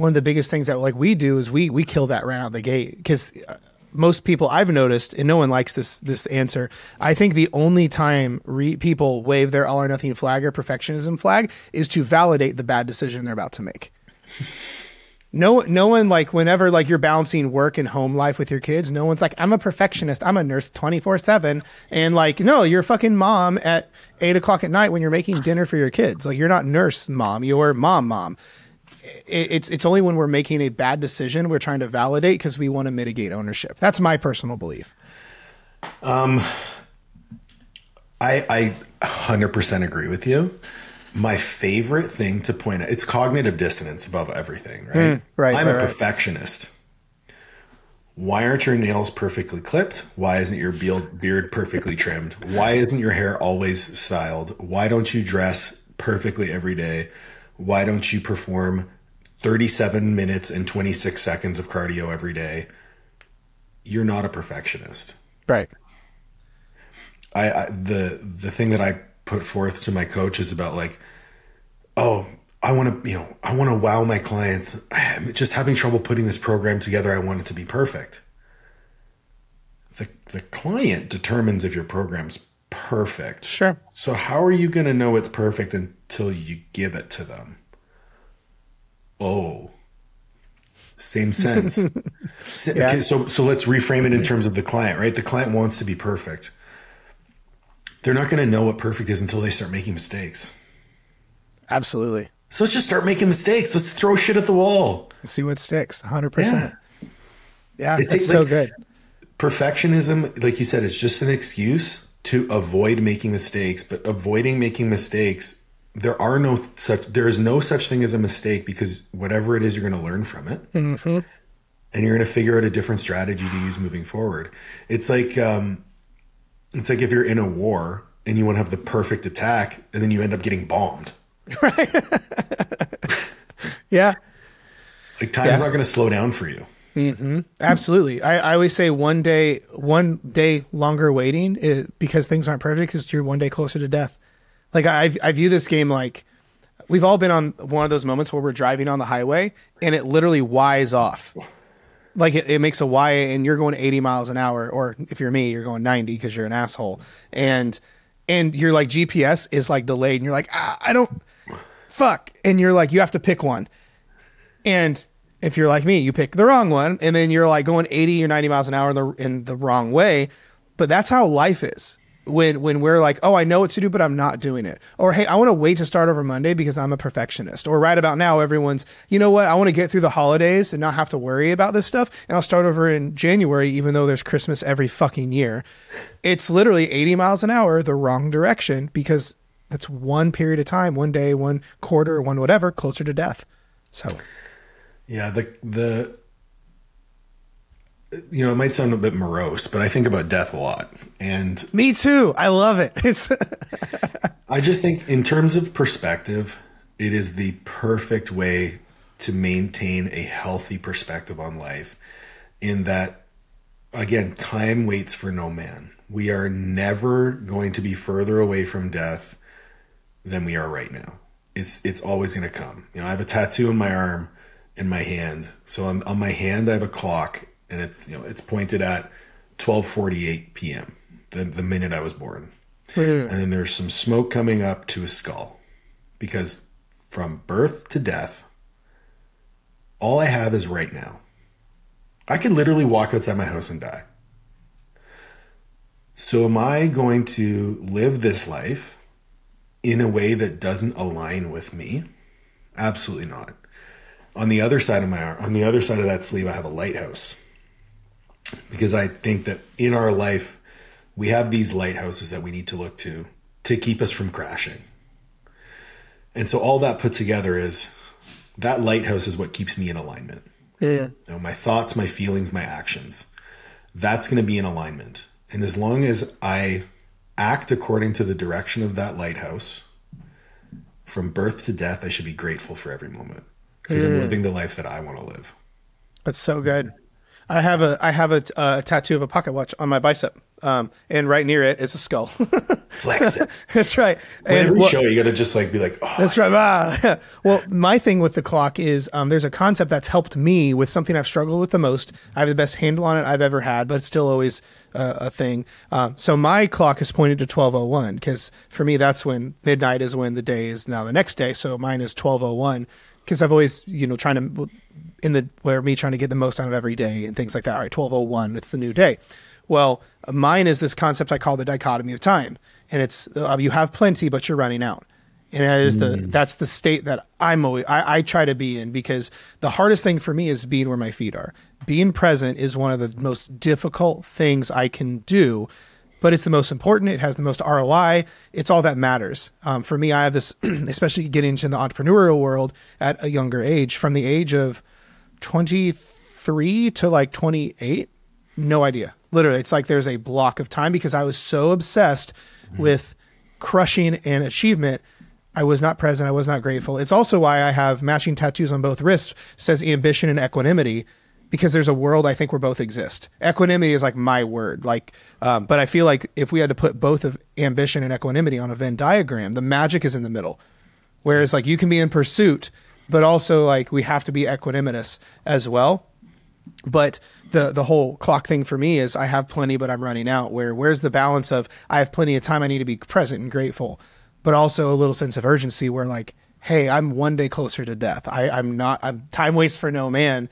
Speaker 2: one of the biggest things that like we do is we we kill that right out the gate because. Uh, most people I've noticed, and no one likes this this answer. I think the only time re- people wave their all or nothing flag or perfectionism flag is to validate the bad decision they're about to make. no no one like whenever like you're balancing work and home life with your kids no one's like i'm a perfectionist i'm a nurse 24-7 and like no you're fucking mom at 8 o'clock at night when you're making dinner for your kids like you're not nurse mom you're mom mom it's it's only when we're making a bad decision we're trying to validate because we want to mitigate ownership. That's my personal belief.
Speaker 1: Um i i 100% agree with you. My favorite thing to point out it's cognitive dissonance above everything right? Mm,
Speaker 2: right
Speaker 1: i'm
Speaker 2: right,
Speaker 1: a
Speaker 2: right.
Speaker 1: perfectionist. Why aren't your nails perfectly clipped? Why isn't your beard perfectly trimmed? Why isn't your hair always styled? Why don't you dress perfectly every day? Why don't you perform 37 minutes and 26 seconds of cardio every day you're not a perfectionist
Speaker 2: right
Speaker 1: I, I the the thing that i put forth to my coach is about like, oh, I want to, you know, I want to wow my clients. I'm just having trouble putting this program together. I want it to be perfect. The, the client determines if your program's perfect.
Speaker 2: Sure.
Speaker 1: So how are you going to know it's perfect until you give it to them? Oh, same sense. yeah. okay, so so let's reframe it in terms of the client, right? The client wants to be perfect they're not going to know what perfect is until they start making mistakes.
Speaker 2: Absolutely.
Speaker 1: So let's just start making mistakes. Let's throw shit at the wall.
Speaker 2: See what sticks. 100%. Yeah, yeah it's, it's so like, good.
Speaker 1: Perfectionism, like you said, it's just an excuse to avoid making mistakes, but avoiding making mistakes there are no such there is no such thing as a mistake because whatever it is you're going to learn from it
Speaker 2: Mm-hmm.
Speaker 1: and you're going to figure out a different strategy to use moving forward it's like um it's like if you're in a war and you want to have the perfect attack and then you end up getting bombed right
Speaker 2: Yeah.
Speaker 1: like time's
Speaker 2: Yeah.
Speaker 1: not going to slow down for you mm-hmm.
Speaker 2: Absolutely. I, I always say one day, one day longer waiting is, because things aren't perfect because you're one day closer to death. Like I, I view this game like we've all been on one of those moments where we're driving on the highway and it literally Y's off. Like it, it makes a Y and you're going 80 miles an hour, or if you're me, you're going 90 because you're an asshole. And, and you're like GPS is like delayed and you're like, ah, I don't fuck. And you're like, you have to pick one. And if you're like me, you pick the wrong one, and then you're like going 80 or 90 miles an hour in the in the wrong way. But that's how life is. When when we're like, oh, I know what to do, but I'm not doing it. Or hey, I want to wait to start over Monday because I'm a perfectionist. Or right about now, everyone's, you know what? I want to get through the holidays and not have to worry about this stuff, and I'll start over in January, even though there's Christmas every fucking year. It's literally 80 miles an hour the wrong direction because that's one period of time, one day, one quarter, one whatever, closer to death. So
Speaker 1: Yeah, the the you know, it might sound a bit morose, but I think about death a lot. And
Speaker 2: Me too. I love it. It's
Speaker 1: I just think in terms of perspective, it is the perfect way to maintain a healthy perspective on life in that again, time waits for no man. We are never going to be further away from death than we are right now. It's it's always going to come. You know, I have a tattoo on my arm and my hand. So on, on my hand I have a clock and it's you know, it's pointed at 12:48 p.m. the the minute I was born. And then there's some smoke coming up to his skull because from birth to death all I have is right now. I could literally walk outside my house and die. So, am I going to live this life in a way that doesn't align with me? Absolutely not. On the other side of my arm, on the other side of that sleeve, I have a lighthouse because I think that in our life, we have these lighthouses that we need to look to to keep us from crashing. And so, all that put together is that lighthouse is what keeps me in alignment
Speaker 2: yeah.
Speaker 1: you know, my thoughts, my feelings, my actions. That's going to be in alignment. And as long as I act according to the direction of that lighthouse, from birth to death, I should be grateful for every moment because I'm living the life that I want to live.
Speaker 2: That's so good. I have a I have a, a tattoo of a pocket watch on my bicep, um, and right near it is a skull.
Speaker 1: Flex it.
Speaker 2: that's right.
Speaker 1: And
Speaker 2: And what-
Speaker 1: show, you got to just like be like, oh,
Speaker 2: That's right. Ah. well, my thing with the clock is um, there's a concept that's helped me with something I've struggled with the most. I have the best handle on it I've ever had, but it's still always uh, a thing. Um, so my clock is pointed to 1201 because for me, that's when midnight is when the day is now the next day. So mine is 1201 because I've always, you know, trying to, in the, where me trying to get the most out of every day and things like that. All right, 1201, it's the new day. Well, mine is this concept I call the dichotomy of time. And it's, uh, you have plenty, but you're running out and that is the that's the state that I'm always I, I try to be in because the hardest thing for me is being where my feet are. Being present is one of the most difficult things I can do, but it's the most important. It has the most ROI. It's all that matters. Um, for me, I have this, especially getting into the entrepreneurial world at a younger age, from the age of 23 to like 28 no idea literally it's like there's a block of time because i was so obsessed with crushing an achievement i was not present i was not grateful it's also why i have matching tattoos on both wrists says ambition and equanimity because there's a world i think where both exist equanimity is like my word like um, but i feel like if we had to put both of ambition and equanimity on a venn diagram the magic is in the middle whereas like you can be in pursuit but also like we have to be equanimous as well but the the whole clock thing for me is I have plenty, but I'm running out. Where where's the balance of I have plenty of time, I need to be present and grateful, but also a little sense of urgency where like, hey, I'm one day closer to death. I, I'm not. I'm time waits for no man,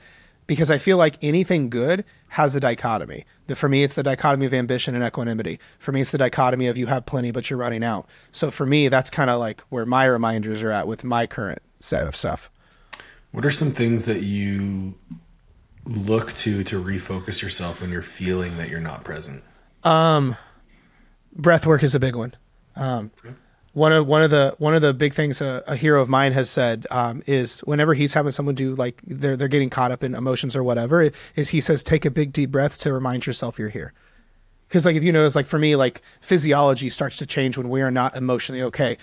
Speaker 2: because I feel like anything good has a dichotomy. The, for me, it's the dichotomy of ambition and equanimity. For me, it's the dichotomy of you have plenty, but you're running out. So for me, that's kind of like where my reminders are at with my current set of stuff.
Speaker 1: What are some things that you look to to refocus yourself when you're feeling that you're not present?
Speaker 2: breath work is a big one. Um, one of one of the one of the big things a, a hero of mine has said um, is whenever he's having someone do like they're they're getting caught up in emotions or whatever is he says take a big deep breath to remind yourself you're here. Because like if you notice like for me like physiology starts to change when we are not emotionally okay.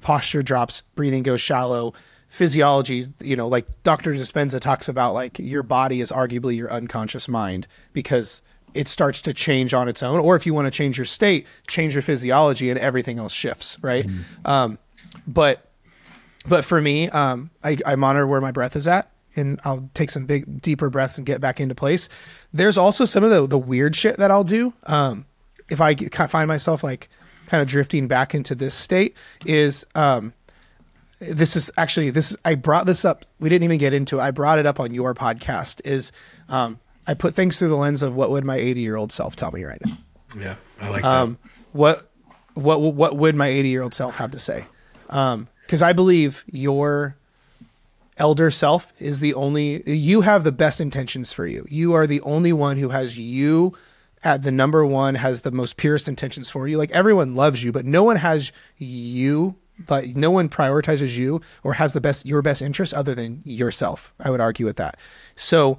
Speaker 2: Posture drops breathing goes shallow. Physiology you know like dr dispenza talks about like your body is arguably your unconscious mind because it starts to change on its own or if you want to change your state change your physiology and everything else shifts right um, but but for me um, I, I monitor where my breath is at and I'll take some big deeper breaths and get back into place. There's also some of the the weird shit that I'll do. Um, if I get, find myself like kind of drifting back into this state, is um, this is actually this I brought this up. We didn't even get into it. I brought it up on your podcast. Is um, I put things through the lens of what would my 80 year old self tell me right now.
Speaker 1: Yeah, I like
Speaker 2: Um, what what what would my 80 year old self have to say? Because I believe your elder self is the only you have the best intentions for you. You are the only one who has you at the number one has the most purest intentions for you. Like everyone loves you, but no one has you. But no one prioritizes you or has the best your best interest other than yourself. I would argue with that. So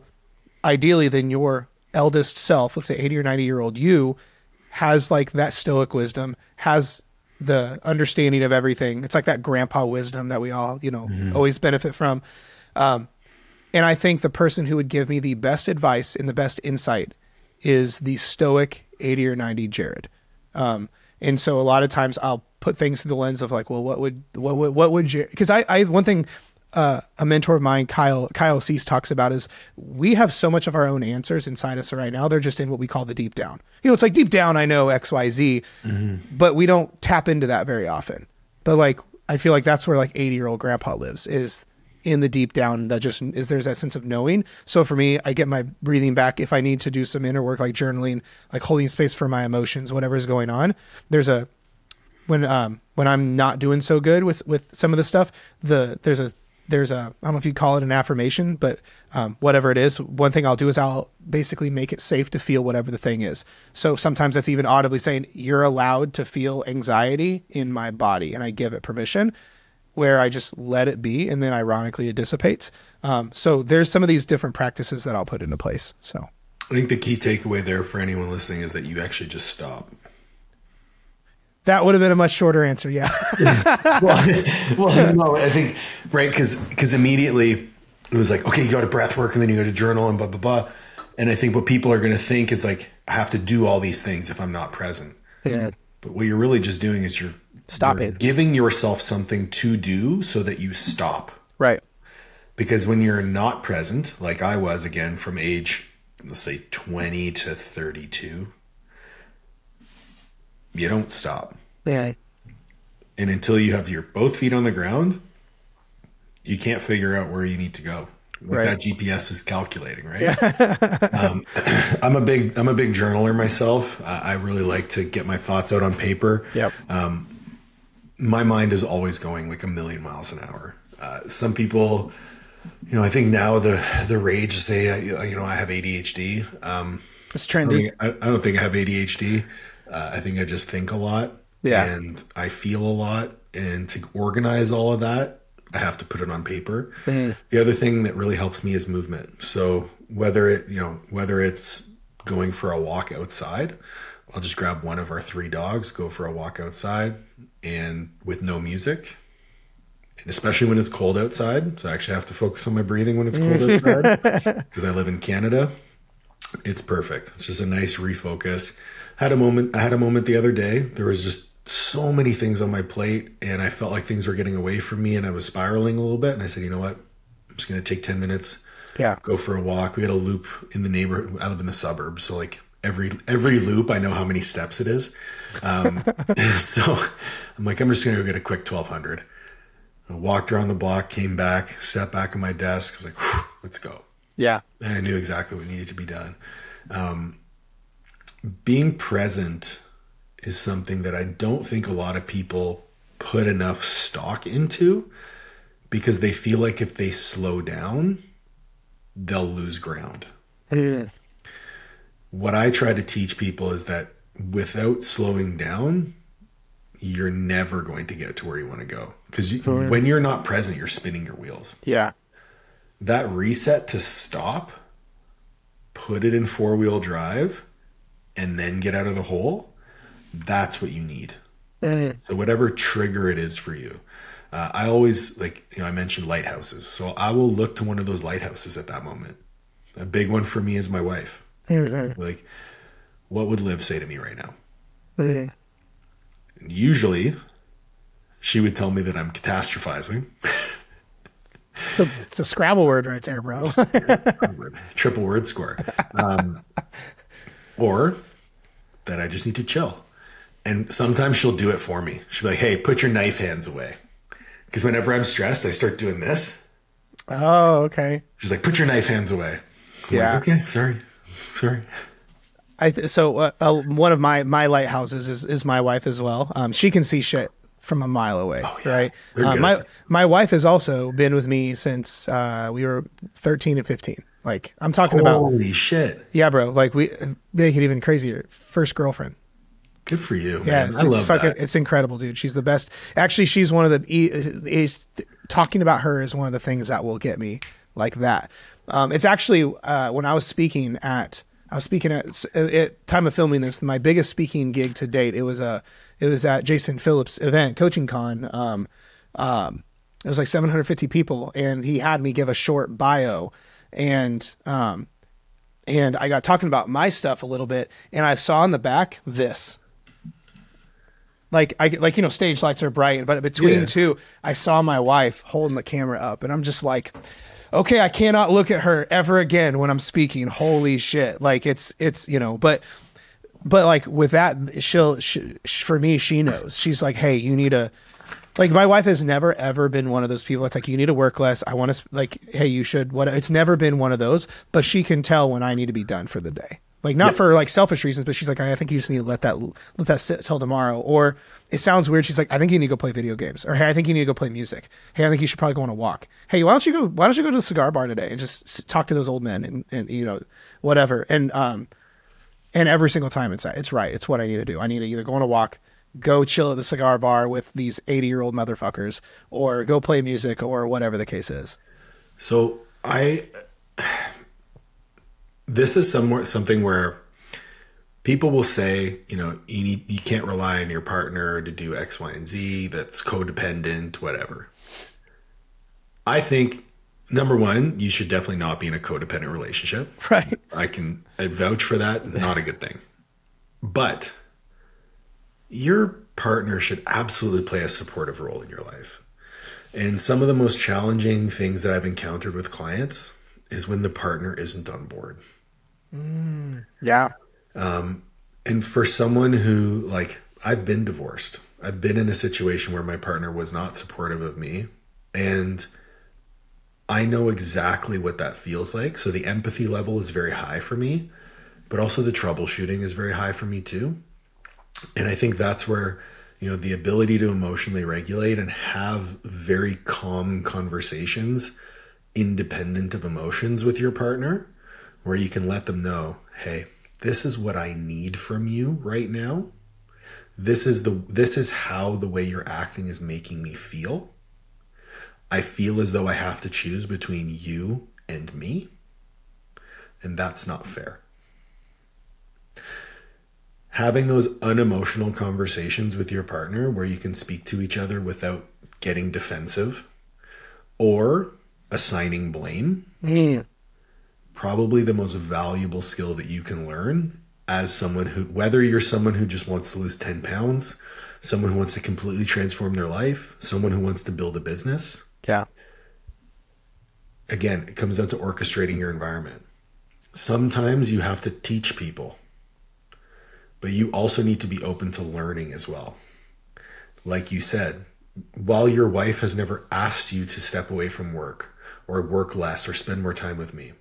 Speaker 2: ideally then your eldest self, let's say 80 or 90 year old you, has like that stoic wisdom, has the understanding of everything. It's like that grandpa wisdom that we all, you know, always benefit from. Um, and I think the person who would give me the best advice and the best insight is the stoic 80 or 90 Jared. Um, and so a lot of times I'll put things through the lens of like, well, what would, what would, what would Jared, cause I, I, one thing, uh, a mentor of mine, Kyle, Kyle Cease talks about is we have so much of our own answers inside us right now. They're just in what we call the deep down. You know, it's like deep down, I know X, Y, Z, but we don't tap into that very often. But like, I feel like that's where like 80 year old grandpa lives is in the deep down that just is there's that sense of knowing. So for me, I get my breathing back if I need to do some inner work like journaling, like holding space for my emotions, whatever is going on. There's a when um when I'm not doing so good with with some of the stuff, the there's a there's a I don't know if you call it an affirmation, but um, whatever it is, one thing I'll do is I'll basically make it safe to feel whatever the thing is. So sometimes that's even audibly saying you're allowed to feel anxiety in my body, and I give it permission. Where I just let it be, and then ironically it dissipates. Um, so there's some of these different practices that I'll put into place. So
Speaker 1: I think the key takeaway there for anyone listening is that you actually just stop.
Speaker 2: That would have been a much shorter answer. Yeah.
Speaker 1: well, well, no, I think right because because immediately it was like, okay, you go to breath work and then you go to journal and blah blah blah. And I think what people are going to think is like, I have to do all these things if I'm not present.
Speaker 2: yeah.
Speaker 1: But what you're really just doing is you're
Speaker 2: Stop
Speaker 1: you're
Speaker 2: it.
Speaker 1: giving yourself something to do so that you stop.
Speaker 2: Right.
Speaker 1: Because when you're not present, like I was again from age, let's say 20 to 32, you don't stop.
Speaker 2: Yeah.
Speaker 1: And until you have your both feet on the ground, you can't figure out where you need to go. What
Speaker 2: Right.
Speaker 1: that GPS is calculating, right? um, I'm a big I'm a big journaler myself. I, I really like to get my thoughts out on paper.
Speaker 2: Yep.
Speaker 1: My mind is always going like a million miles an hour. Uh, some people, you know, I think now the the rage say uh, you know I have ADHD. Um,
Speaker 2: it's trendy.
Speaker 1: I, I don't think I have ADHD. Uh, I think I just think a lot.
Speaker 2: Yeah.
Speaker 1: And I feel a lot. And to organize all of that, I have to put it on paper.
Speaker 2: Mm-hmm.
Speaker 1: The other thing that really helps me is movement. So whether it, you know, whether it's going for a walk outside, I'll just grab one of our three dogs, go for a walk outside and with no music. And especially when it's cold outside. So I actually have to focus on my breathing when it's cold outside because I live in Canada it's perfect. It's just a nice refocus. Had a moment. I had a moment the other day. There was just so many things on my plate, and I felt like things were getting away from me, and I was spiraling a little bit. And I said, you know what? I'm just gonna take ten minutes,
Speaker 2: Yeah.
Speaker 1: go for a walk. We had a loop in the neighborhood. I live in the suburbs, so like every every loop, I know how many steps it is. Um, so I'm like, I'm just gonna go get a quick 1200. I walked around the block, came back, sat back at my desk. I was like, let's go
Speaker 2: Yeah.
Speaker 1: and I knew exactly what needed to be done. Um, being present is something that I don't think a lot of people put enough stock into because they feel like if they slow down, they'll lose ground. Hmm. What I try to teach people is that without slowing down, you're never going to get to where you want to go. Because you, when you're not present, you're spinning your wheels.
Speaker 2: Yeah.
Speaker 1: That reset to stop, put it in four wheel drive, and then get out of the hole, that's what you need. So, whatever trigger it is for you. Uh, I always like, you know, I mentioned lighthouses. So, I will look to one of those lighthouses at that moment. A big one for me is my wife. Like, what would Liv say to me right now? And usually, she would tell me that I'm catastrophizing.
Speaker 2: It's a, it's a Scrabble word right there, bro.
Speaker 1: triple word score. Um, or that I just need to chill. And sometimes she'll do it for me. She'll be like, hey, put your knife hands away. Because whenever I'm stressed, I start doing this.
Speaker 2: oh, okay.
Speaker 1: She's like, put your knife hands away. I'm
Speaker 2: Yeah.
Speaker 1: Like, okay, sorry. Sorry.
Speaker 2: I th- so uh, uh, one of my my lighthouses is is my wife as well. Um, she can see shit from a mile away, right?
Speaker 1: They're
Speaker 2: Uh, my my wife has also been with me since uh, we were thirteen and fifteen. Like I'm talking about,
Speaker 1: Holy shit.
Speaker 2: yeah, bro. Like we make it even crazier. First girlfriend.
Speaker 1: Good for you,
Speaker 2: Yeah,
Speaker 1: man.
Speaker 2: it's,
Speaker 1: I
Speaker 2: it's
Speaker 1: love
Speaker 2: fucking,
Speaker 1: that.
Speaker 2: it's incredible, dude. She's the best. Actually, she's one of the. Is, talking about her is one of the things that will get me like that. Um, it's actually uh, when I was speaking at. I was speaking at, at time of filming this. My biggest speaking gig to date. It was a. It was at Jason Phillips' event, Coaching Con. Um, um, it was like 750 people, and he had me give a short bio, and um, and I got talking about my stuff a little bit, and I saw in the back this like I like you know stage lights are bright, but between
Speaker 1: Yeah.
Speaker 2: two, I saw my wife holding the camera up, and I'm just like, okay, I cannot look at her ever again when I'm speaking. Holy shit! Like it's it's you know, but but like with that, she'll she, for me, she knows. She's like, hey, you need to. Like my wife has never ever been one of those people It's like you need to work less. I want to like hey you should what it's never been one of those, but she can tell when I need to be done for the day. Like not for like selfish reasons, but she's like I think you just need to let that let that sit till tomorrow. Or it sounds weird. She's like I think you need to go play video games. Or hey I think you need to go play music. Hey I think you should probably go on a walk. Hey why don't you go why don't you go to the cigar bar today and just talk to those old men and and you know whatever and um and every single time it's it's right. It's what I need to do. I need to either go on a walk, go chill at the cigar bar with these 80 year old motherfuckers, or go play music or whatever the case is.
Speaker 1: So I, this is somewhat something where people will say, you know, you need you can't rely on your partner to do X, Y, and Z. That's codependent, whatever. I think number one, you should definitely not be in a codependent relationship.
Speaker 2: Right.
Speaker 1: I can I vouch for that. Not a good thing. But your partner should absolutely play a supportive role in your life. And some of the most challenging things that I've encountered with clients is when the partner isn't on board. Mm.
Speaker 2: Yeah.
Speaker 1: Um, and for someone who, like, I've been divorced, I've been in a situation where my partner was not supportive of me. And I know exactly what that feels like. So the empathy level is very high for me, but also the troubleshooting is very high for me too. And I think that's where, you know, the ability to emotionally regulate and have very calm conversations independent of emotions with your partner, where you can let them know, hey, this is what I need from you right now. This is the this is how the way you're acting is making me feel. I feel as though I have to choose between you and me. And that's not fair. Having those unemotional conversations with your partner where you can speak to each other without getting defensive or assigning blame, mm. probably the most valuable skill that you can learn as someone who, whether you're someone who just wants to lose 10 pounds, someone who wants to completely transform their life, someone who wants to build a business
Speaker 2: Yeah.
Speaker 1: again, it comes down to orchestrating your environment. Sometimes you have to teach people, but you also need to be open to learning as well. Like you said, while your wife has never asked you to step away from work or work less or spend more time with me,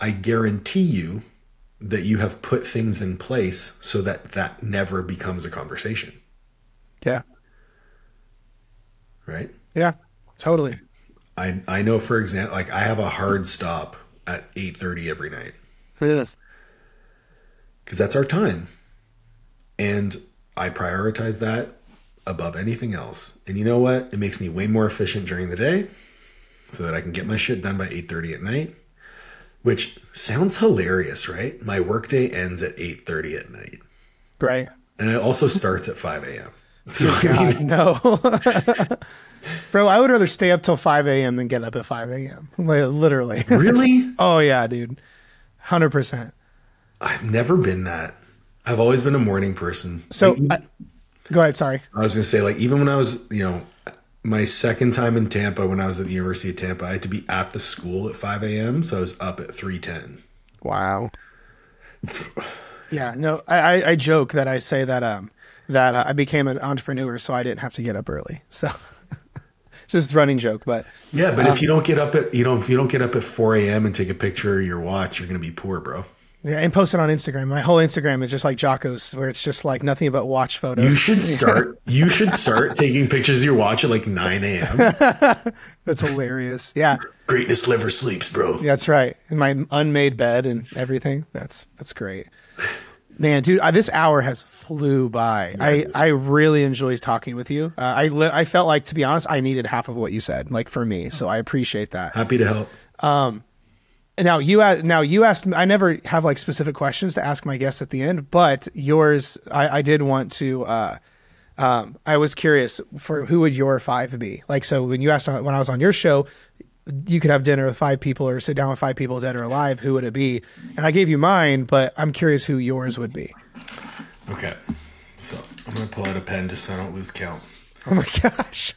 Speaker 1: I guarantee you that you have put things in place so that that never becomes a conversation,
Speaker 2: Yeah.
Speaker 1: right?
Speaker 2: Yeah. Totally.
Speaker 1: I I know for example like I have a hard stop at 8:30 every night
Speaker 2: Yes.
Speaker 1: Because that's our time. And I prioritize that above anything else. And you know what? It makes me way more efficient during the day so that I can get my shit done by 8:30 at night. Which sounds hilarious, right? My workday ends at 8:30 at night.
Speaker 2: Right.
Speaker 1: And it also starts at 5 a.m. So I
Speaker 2: God,
Speaker 1: mean,
Speaker 2: no. Bro, I would rather stay up till 5 a.m. than get up at 5 a.m. Like, literally.
Speaker 1: really?
Speaker 2: oh, yeah, dude. 100%.
Speaker 1: I've never been that. I've always been a morning person.
Speaker 2: So,
Speaker 1: Like,
Speaker 2: I, go ahead. Sorry.
Speaker 1: I was gonna say, like, even when I was, you know, my second time in Tampa, when I was at the University of Tampa, I had to be at the school at 5 a.m. So I was up at 3:10.
Speaker 3: Wow.
Speaker 2: Yeah, no, I, I, I joke that I say that um that uh, I became an entrepreneur so I didn't have to get up early. So it's just running joke, but
Speaker 1: Yeah, but if you don't get up at, you know, if you don't get up at 4 a.m. and take a picture of your watch, you're gonna be poor, bro.
Speaker 2: Yeah, and post it on Instagram. My whole Instagram is just like Jocko's, where it's just like nothing but watch photos.
Speaker 1: You should start. you should start taking pictures of your watch at like 9 a.m.
Speaker 2: That's hilarious. Yeah,
Speaker 1: Greatness never sleeps, bro.
Speaker 2: that's right. In my unmade bed and everything. That's that's great. Man, dude, uh, this hour has flew by. I, I really enjoyed talking with you. Uh, I li- I felt like, to be honest, I needed half of what you said, like for me. So I appreciate that.
Speaker 1: Happy to help.
Speaker 2: Now you asked, now you asked. I never have like specific questions to ask my guests at the end, but yours, I, I did want to. Uh, um, I was curious for who would your five be? Like, so when you asked on, when I was on your show, you could have dinner with five people or sit down with five people, dead or alive. Who would it be? And I gave you mine, but I'm curious who yours would be.
Speaker 1: Okay. So I'm gonna pull out a pen just so I don't lose count.
Speaker 2: Oh my gosh.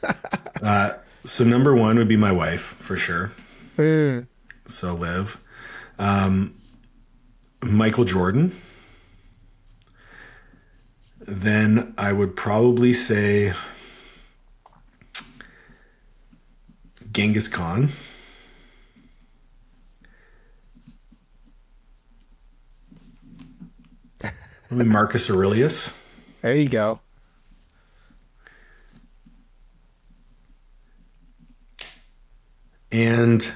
Speaker 1: So number one would be my wife for sure.
Speaker 2: Mm.
Speaker 1: So live. um, Michael Jordan. Then I would probably say Genghis Khan. Maybe Marcus Aurelius.
Speaker 2: there you go.
Speaker 1: And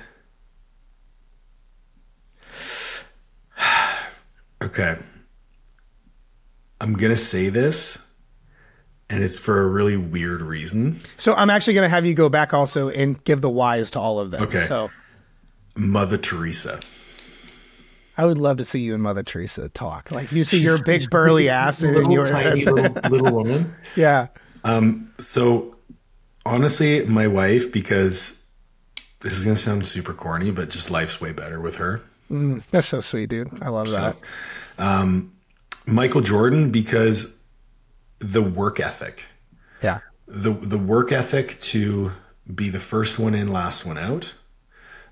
Speaker 1: okay, I'm gonna say this, and it's for a really weird reason.
Speaker 2: So I'm actually going to have you go back also and give the whys to all of them.
Speaker 1: Okay.
Speaker 2: So
Speaker 1: Mother Teresa.
Speaker 2: I would love to see you and Mother Teresa talk. Like you see your big burly ass and your
Speaker 1: tiny little, little woman.
Speaker 2: yeah.
Speaker 1: Um, so honestly, my wife, because this is gonna sound super corny, but just life's way better with her.
Speaker 2: Mm, that's so sweet, dude. I love that.
Speaker 1: Um, Michael Jordan, because the work ethic.
Speaker 2: Yeah.
Speaker 1: the the work ethic to be the first one in, last one out.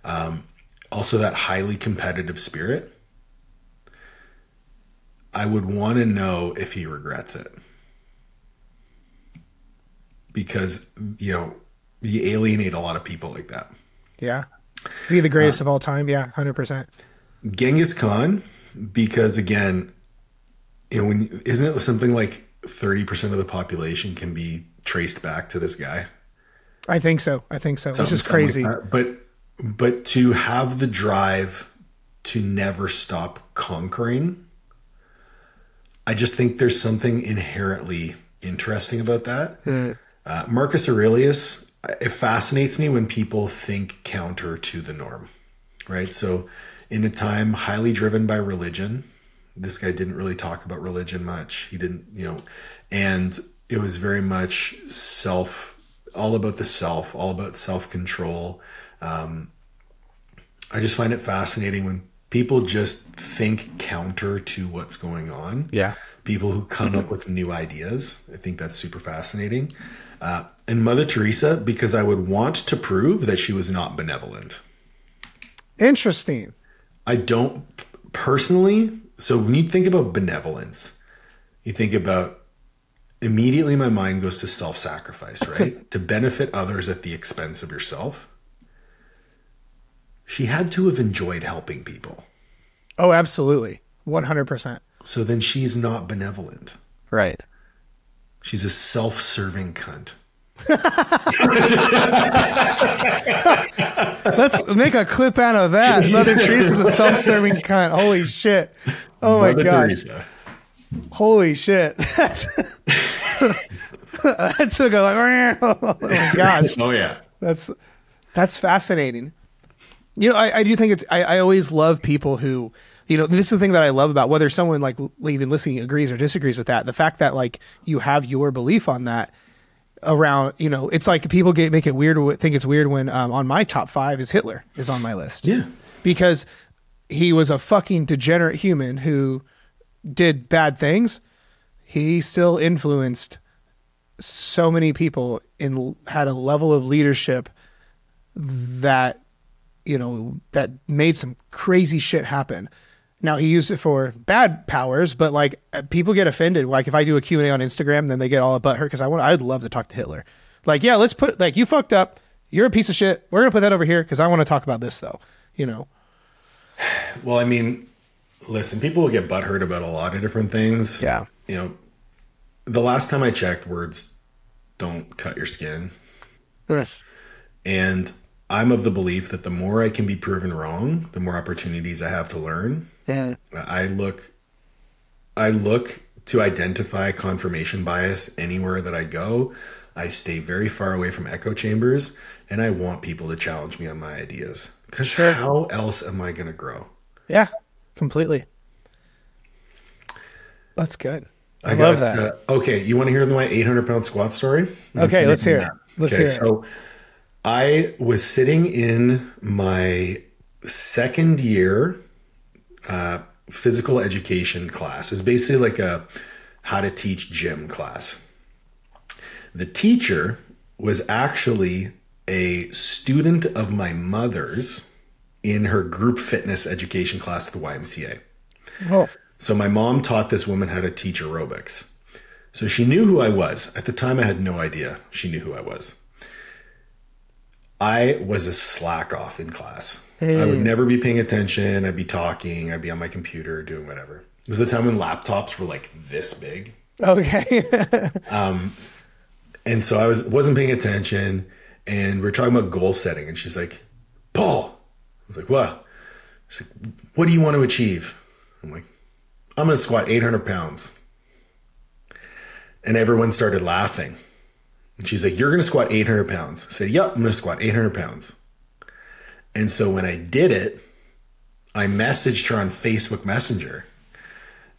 Speaker 1: Um, also, that highly competitive spirit. I would want to know if he regrets it, because you know you alienate a lot of people like that.
Speaker 2: Yeah. Be the greatest uh, of all time. Yeah. 100%.
Speaker 1: Genghis Khan, because again, you know, when isn't it something like thirty percent of the population can be traced back to this guy?
Speaker 2: I think so. I think so. Which
Speaker 1: Something-
Speaker 2: is
Speaker 1: something like
Speaker 2: crazy.
Speaker 1: But but to have the drive to never stop conquering, I just think there's something inherently interesting about that. Uh, Marcus Aurelius, it fascinates me when people think counter to the norm, right? So, in a time highly driven by religion, this guy didn't really talk about religion much. He didn't, you know, and it was very much self, all about the self, all about self control. Um, I just find it fascinating when people just think counter to what's going on.
Speaker 2: Yeah.
Speaker 1: People who come up with new ideas. I think that's super fascinating. Uh, and Mother Teresa, because I would want to prove that she was not benevolent.
Speaker 2: Interesting.
Speaker 1: I don't personally. So when you think about benevolence, you think about immediately my mind goes to self sacrifice, right? to benefit others at the expense of yourself. She had to have enjoyed helping people.
Speaker 2: Oh, absolutely. 100%.
Speaker 1: So then she's not benevolent.
Speaker 2: Right.
Speaker 1: She's a self serving cunt.
Speaker 2: Let's make a clip out of that. Mother Teresa's a self serving cunt. Holy shit. Oh my gosh.
Speaker 1: Teresa.
Speaker 2: Holy shit. That's that took a like oh my gosh.
Speaker 1: Oh yeah.
Speaker 2: That's that's fascinating. You know, I, I do think it's I, I always love people who you know, this is the thing that I love about whether someone like even listening agrees or disagrees with that. The fact that like you have your belief on that around, you know, it's like people get make it weird. Think it's weird when um, on my top five is Hitler is on my list.
Speaker 1: Yeah.
Speaker 2: because he was a fucking degenerate human who did bad things. He still influenced so many people and had a level of leadership that you know that made some crazy shit happen. Now he used it for bad powers, but like uh, people get offended. Like if I do a Q and A on Instagram, then they get all about her because I want. I'd love to talk to Hitler. Like yeah, let's put like you fucked up. You're a piece of shit. We're gonna put that over here because I want to talk about this though. You know.
Speaker 1: Well, I mean, listen, people will get butthurt about a lot of different things.
Speaker 2: Yeah.
Speaker 1: You know, the last time I checked, words don't cut your skin. Yes. And I'm of the belief that the more I can be proven wrong, the more opportunities I have to learn.
Speaker 2: Yeah.
Speaker 1: I look I look to identify confirmation bias anywhere that I go. I stay very far away from echo chambers and I want people to challenge me on my ideas. Cuz how else am I going to grow?
Speaker 2: Yeah. Completely. That's good. I,
Speaker 1: got,
Speaker 2: love that.
Speaker 1: uh, okay, you want to hear my 800 pound squat story?
Speaker 2: Okay, let's hear it. Let's
Speaker 1: okay,
Speaker 2: hear it.
Speaker 1: so I was sitting in my second year uh, physical education class. It was basically like a how to teach gym class. The teacher was actually a student of my mother's in her group fitness education class at the YMCA.
Speaker 2: Oh,
Speaker 1: So my mom taught this woman how to teach aerobics. So she knew who I was. At the time, I had no idea she knew who I was. I was a slack off in class. I would never be paying attention. I'd be talking. I'd be on my computer doing whatever. It was the time when laptops were like this big.
Speaker 2: okay.
Speaker 1: um, And so I was wasn't paying attention, and we are talking about goal setting. And she's like, "Paul," I was like, "What?" She's like, "What do you want to achieve?" I'm like, "I'm gonna squat 800 pounds." And everyone started laughing. And she's like, "You're gonna squat 800 pounds." I said, "Yep, I'm gonna squat 800 pounds." And so when I did it, I messaged her on Facebook Messenger,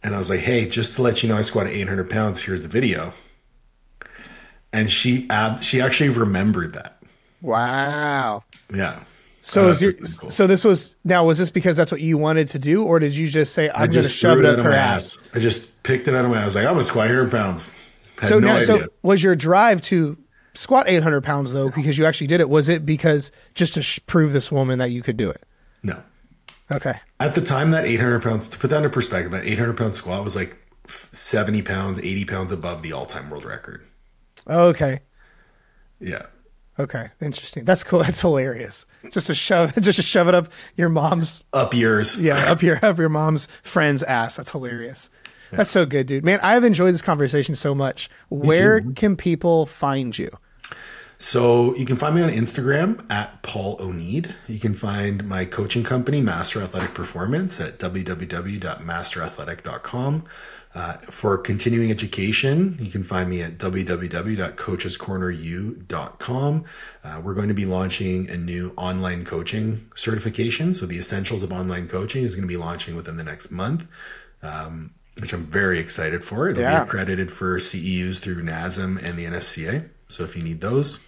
Speaker 1: and I was like, "Hey, just to let you know, I squatted 800 pounds. Here's the video." and she ab- she actually remembered that.
Speaker 2: wow.
Speaker 1: Yeah.
Speaker 2: So
Speaker 1: Uh,
Speaker 2: is your,
Speaker 1: cool.
Speaker 2: so this was now was this because that's what you wanted to do or did you just say I'm
Speaker 1: I
Speaker 2: going to
Speaker 1: just
Speaker 2: shove it up
Speaker 1: out of
Speaker 2: her
Speaker 1: my
Speaker 2: ass?
Speaker 1: I just picked it out of my. I was like, I'm gonna squat 100 pounds. Had
Speaker 2: So
Speaker 1: no
Speaker 2: now
Speaker 1: idea.
Speaker 2: so was your drive to squat 800 pounds though because you actually did it was it because just to sh- prove this woman that you could do it?
Speaker 1: no.
Speaker 2: Okay.
Speaker 1: At the time, that 800 pounds. To put that into perspective, that 800 pound squat was like 70 pounds, 80 pounds above the all time world record.
Speaker 2: Okay.
Speaker 1: Yeah.
Speaker 2: Okay. Interesting. That's cool. That's hilarious. Just to shove just to shove it up your mom's
Speaker 1: Up yours.
Speaker 2: yeah, up your up your mom's friend's ass. That's hilarious. That's so good, dude. Man, I've enjoyed this conversation so much. Where can people find you?
Speaker 1: So you can find me on Instagram at Paul Oneid. You can find my coaching company, Master Athletic Performance, at www.masterathletic.com. Uh, for continuing education, you can find me at www.coachescorneru.com. Uh, we're going to be launching a new online coaching certification. So the essentials of online coaching is going to be launching within the next month. Um, which I'm very excited for. It'll
Speaker 2: Yeah.
Speaker 1: be accredited for CEUs through NASM and the NSCA. So if you need those,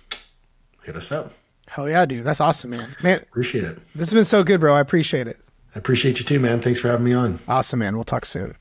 Speaker 1: hit us up.
Speaker 2: Hell yeah, dude. That's awesome, man. Man,
Speaker 1: Appreciate it.
Speaker 2: this has been so good, bro. I appreciate it.
Speaker 1: I appreciate you too, man. Thanks for having me on.
Speaker 2: Awesome, man. We'll talk soon.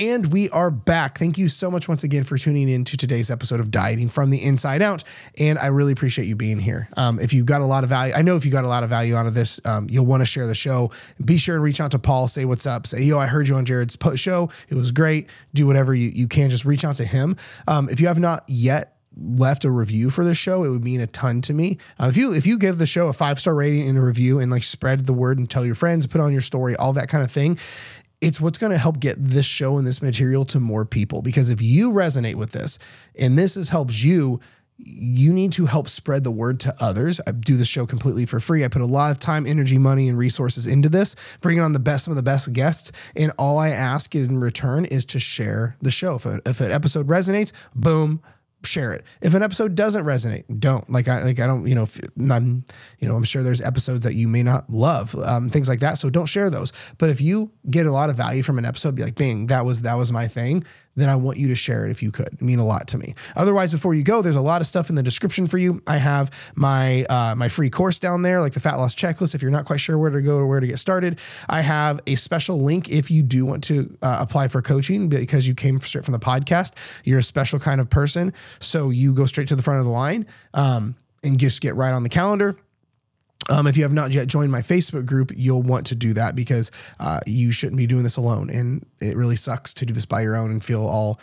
Speaker 4: And we are back. Thank you so much once again for tuning in to today's episode of Dieting from the Inside Out. And I really appreciate you being here. Um, if you got a lot of value, I know if you got a lot of value out of this, um, you'll want to share the show. Be sure and reach out to Paul, say what's up, say, yo, I heard you on Jared's show. It was great. Do whatever you, you can. Just reach out to him. Um, if you have not yet left a review for the show, it would mean a ton to me. Uh, if you if you give the show a five star rating and a review and like spread the word and tell your friends, put on your story, all that kind of thing, it's what's going to help get this show and this material to more people. Because if you resonate with this and this has helps you,
Speaker 2: you need to help spread the word to others. I do this show completely for free. I put a lot of time, energy, money, and resources into this, bringing on the best, some of the best guests. And all I ask is in return is to share the show. If, a, if an episode resonates, boom, share it. If an episode doesn't resonate, don't like I like I don't you know if, I'm you know I'm sure there's episodes that you may not love um, things like that. So don't share those. But if you get a lot of value from an episode, be like, "Bing, that was that was my thing then I want you to share it if you could. It mean a lot to me. Otherwise, before you go, there's a lot of stuff in the description for you. I have my uh, my free course down there, like the fat loss checklist. If you're not quite sure where to go or where to get started, I have a special link if you do want to uh, apply for coaching because you came straight from the podcast. You're a special kind of person, so you go straight to the front of the line um, and just get right on the calendar um, if you have not yet joined my Facebook group, you'll want to do that because uh, you shouldn't be doing this alone. And it really sucks to do this by your own and feel all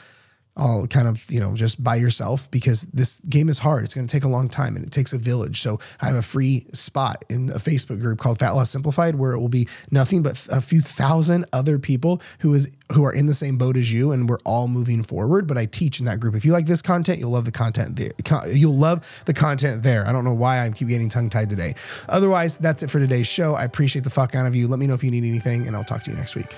Speaker 2: all kind of, you know, just by yourself because this game is hard. It's going to take a long time and it takes a village. So I have a free spot in a Facebook group called Fat Loss Simplified where it will be nothing but a few thousand other people who is who are in the same boat as you and we're all moving forward, but I teach in that group. If you like this content, you'll love the content there. You'll love the content there. I don't know why I keep getting tongue tied today. Otherwise, that's it for today's show. I appreciate the fuck out of you. Let me know if you need anything and I'll talk to you next week.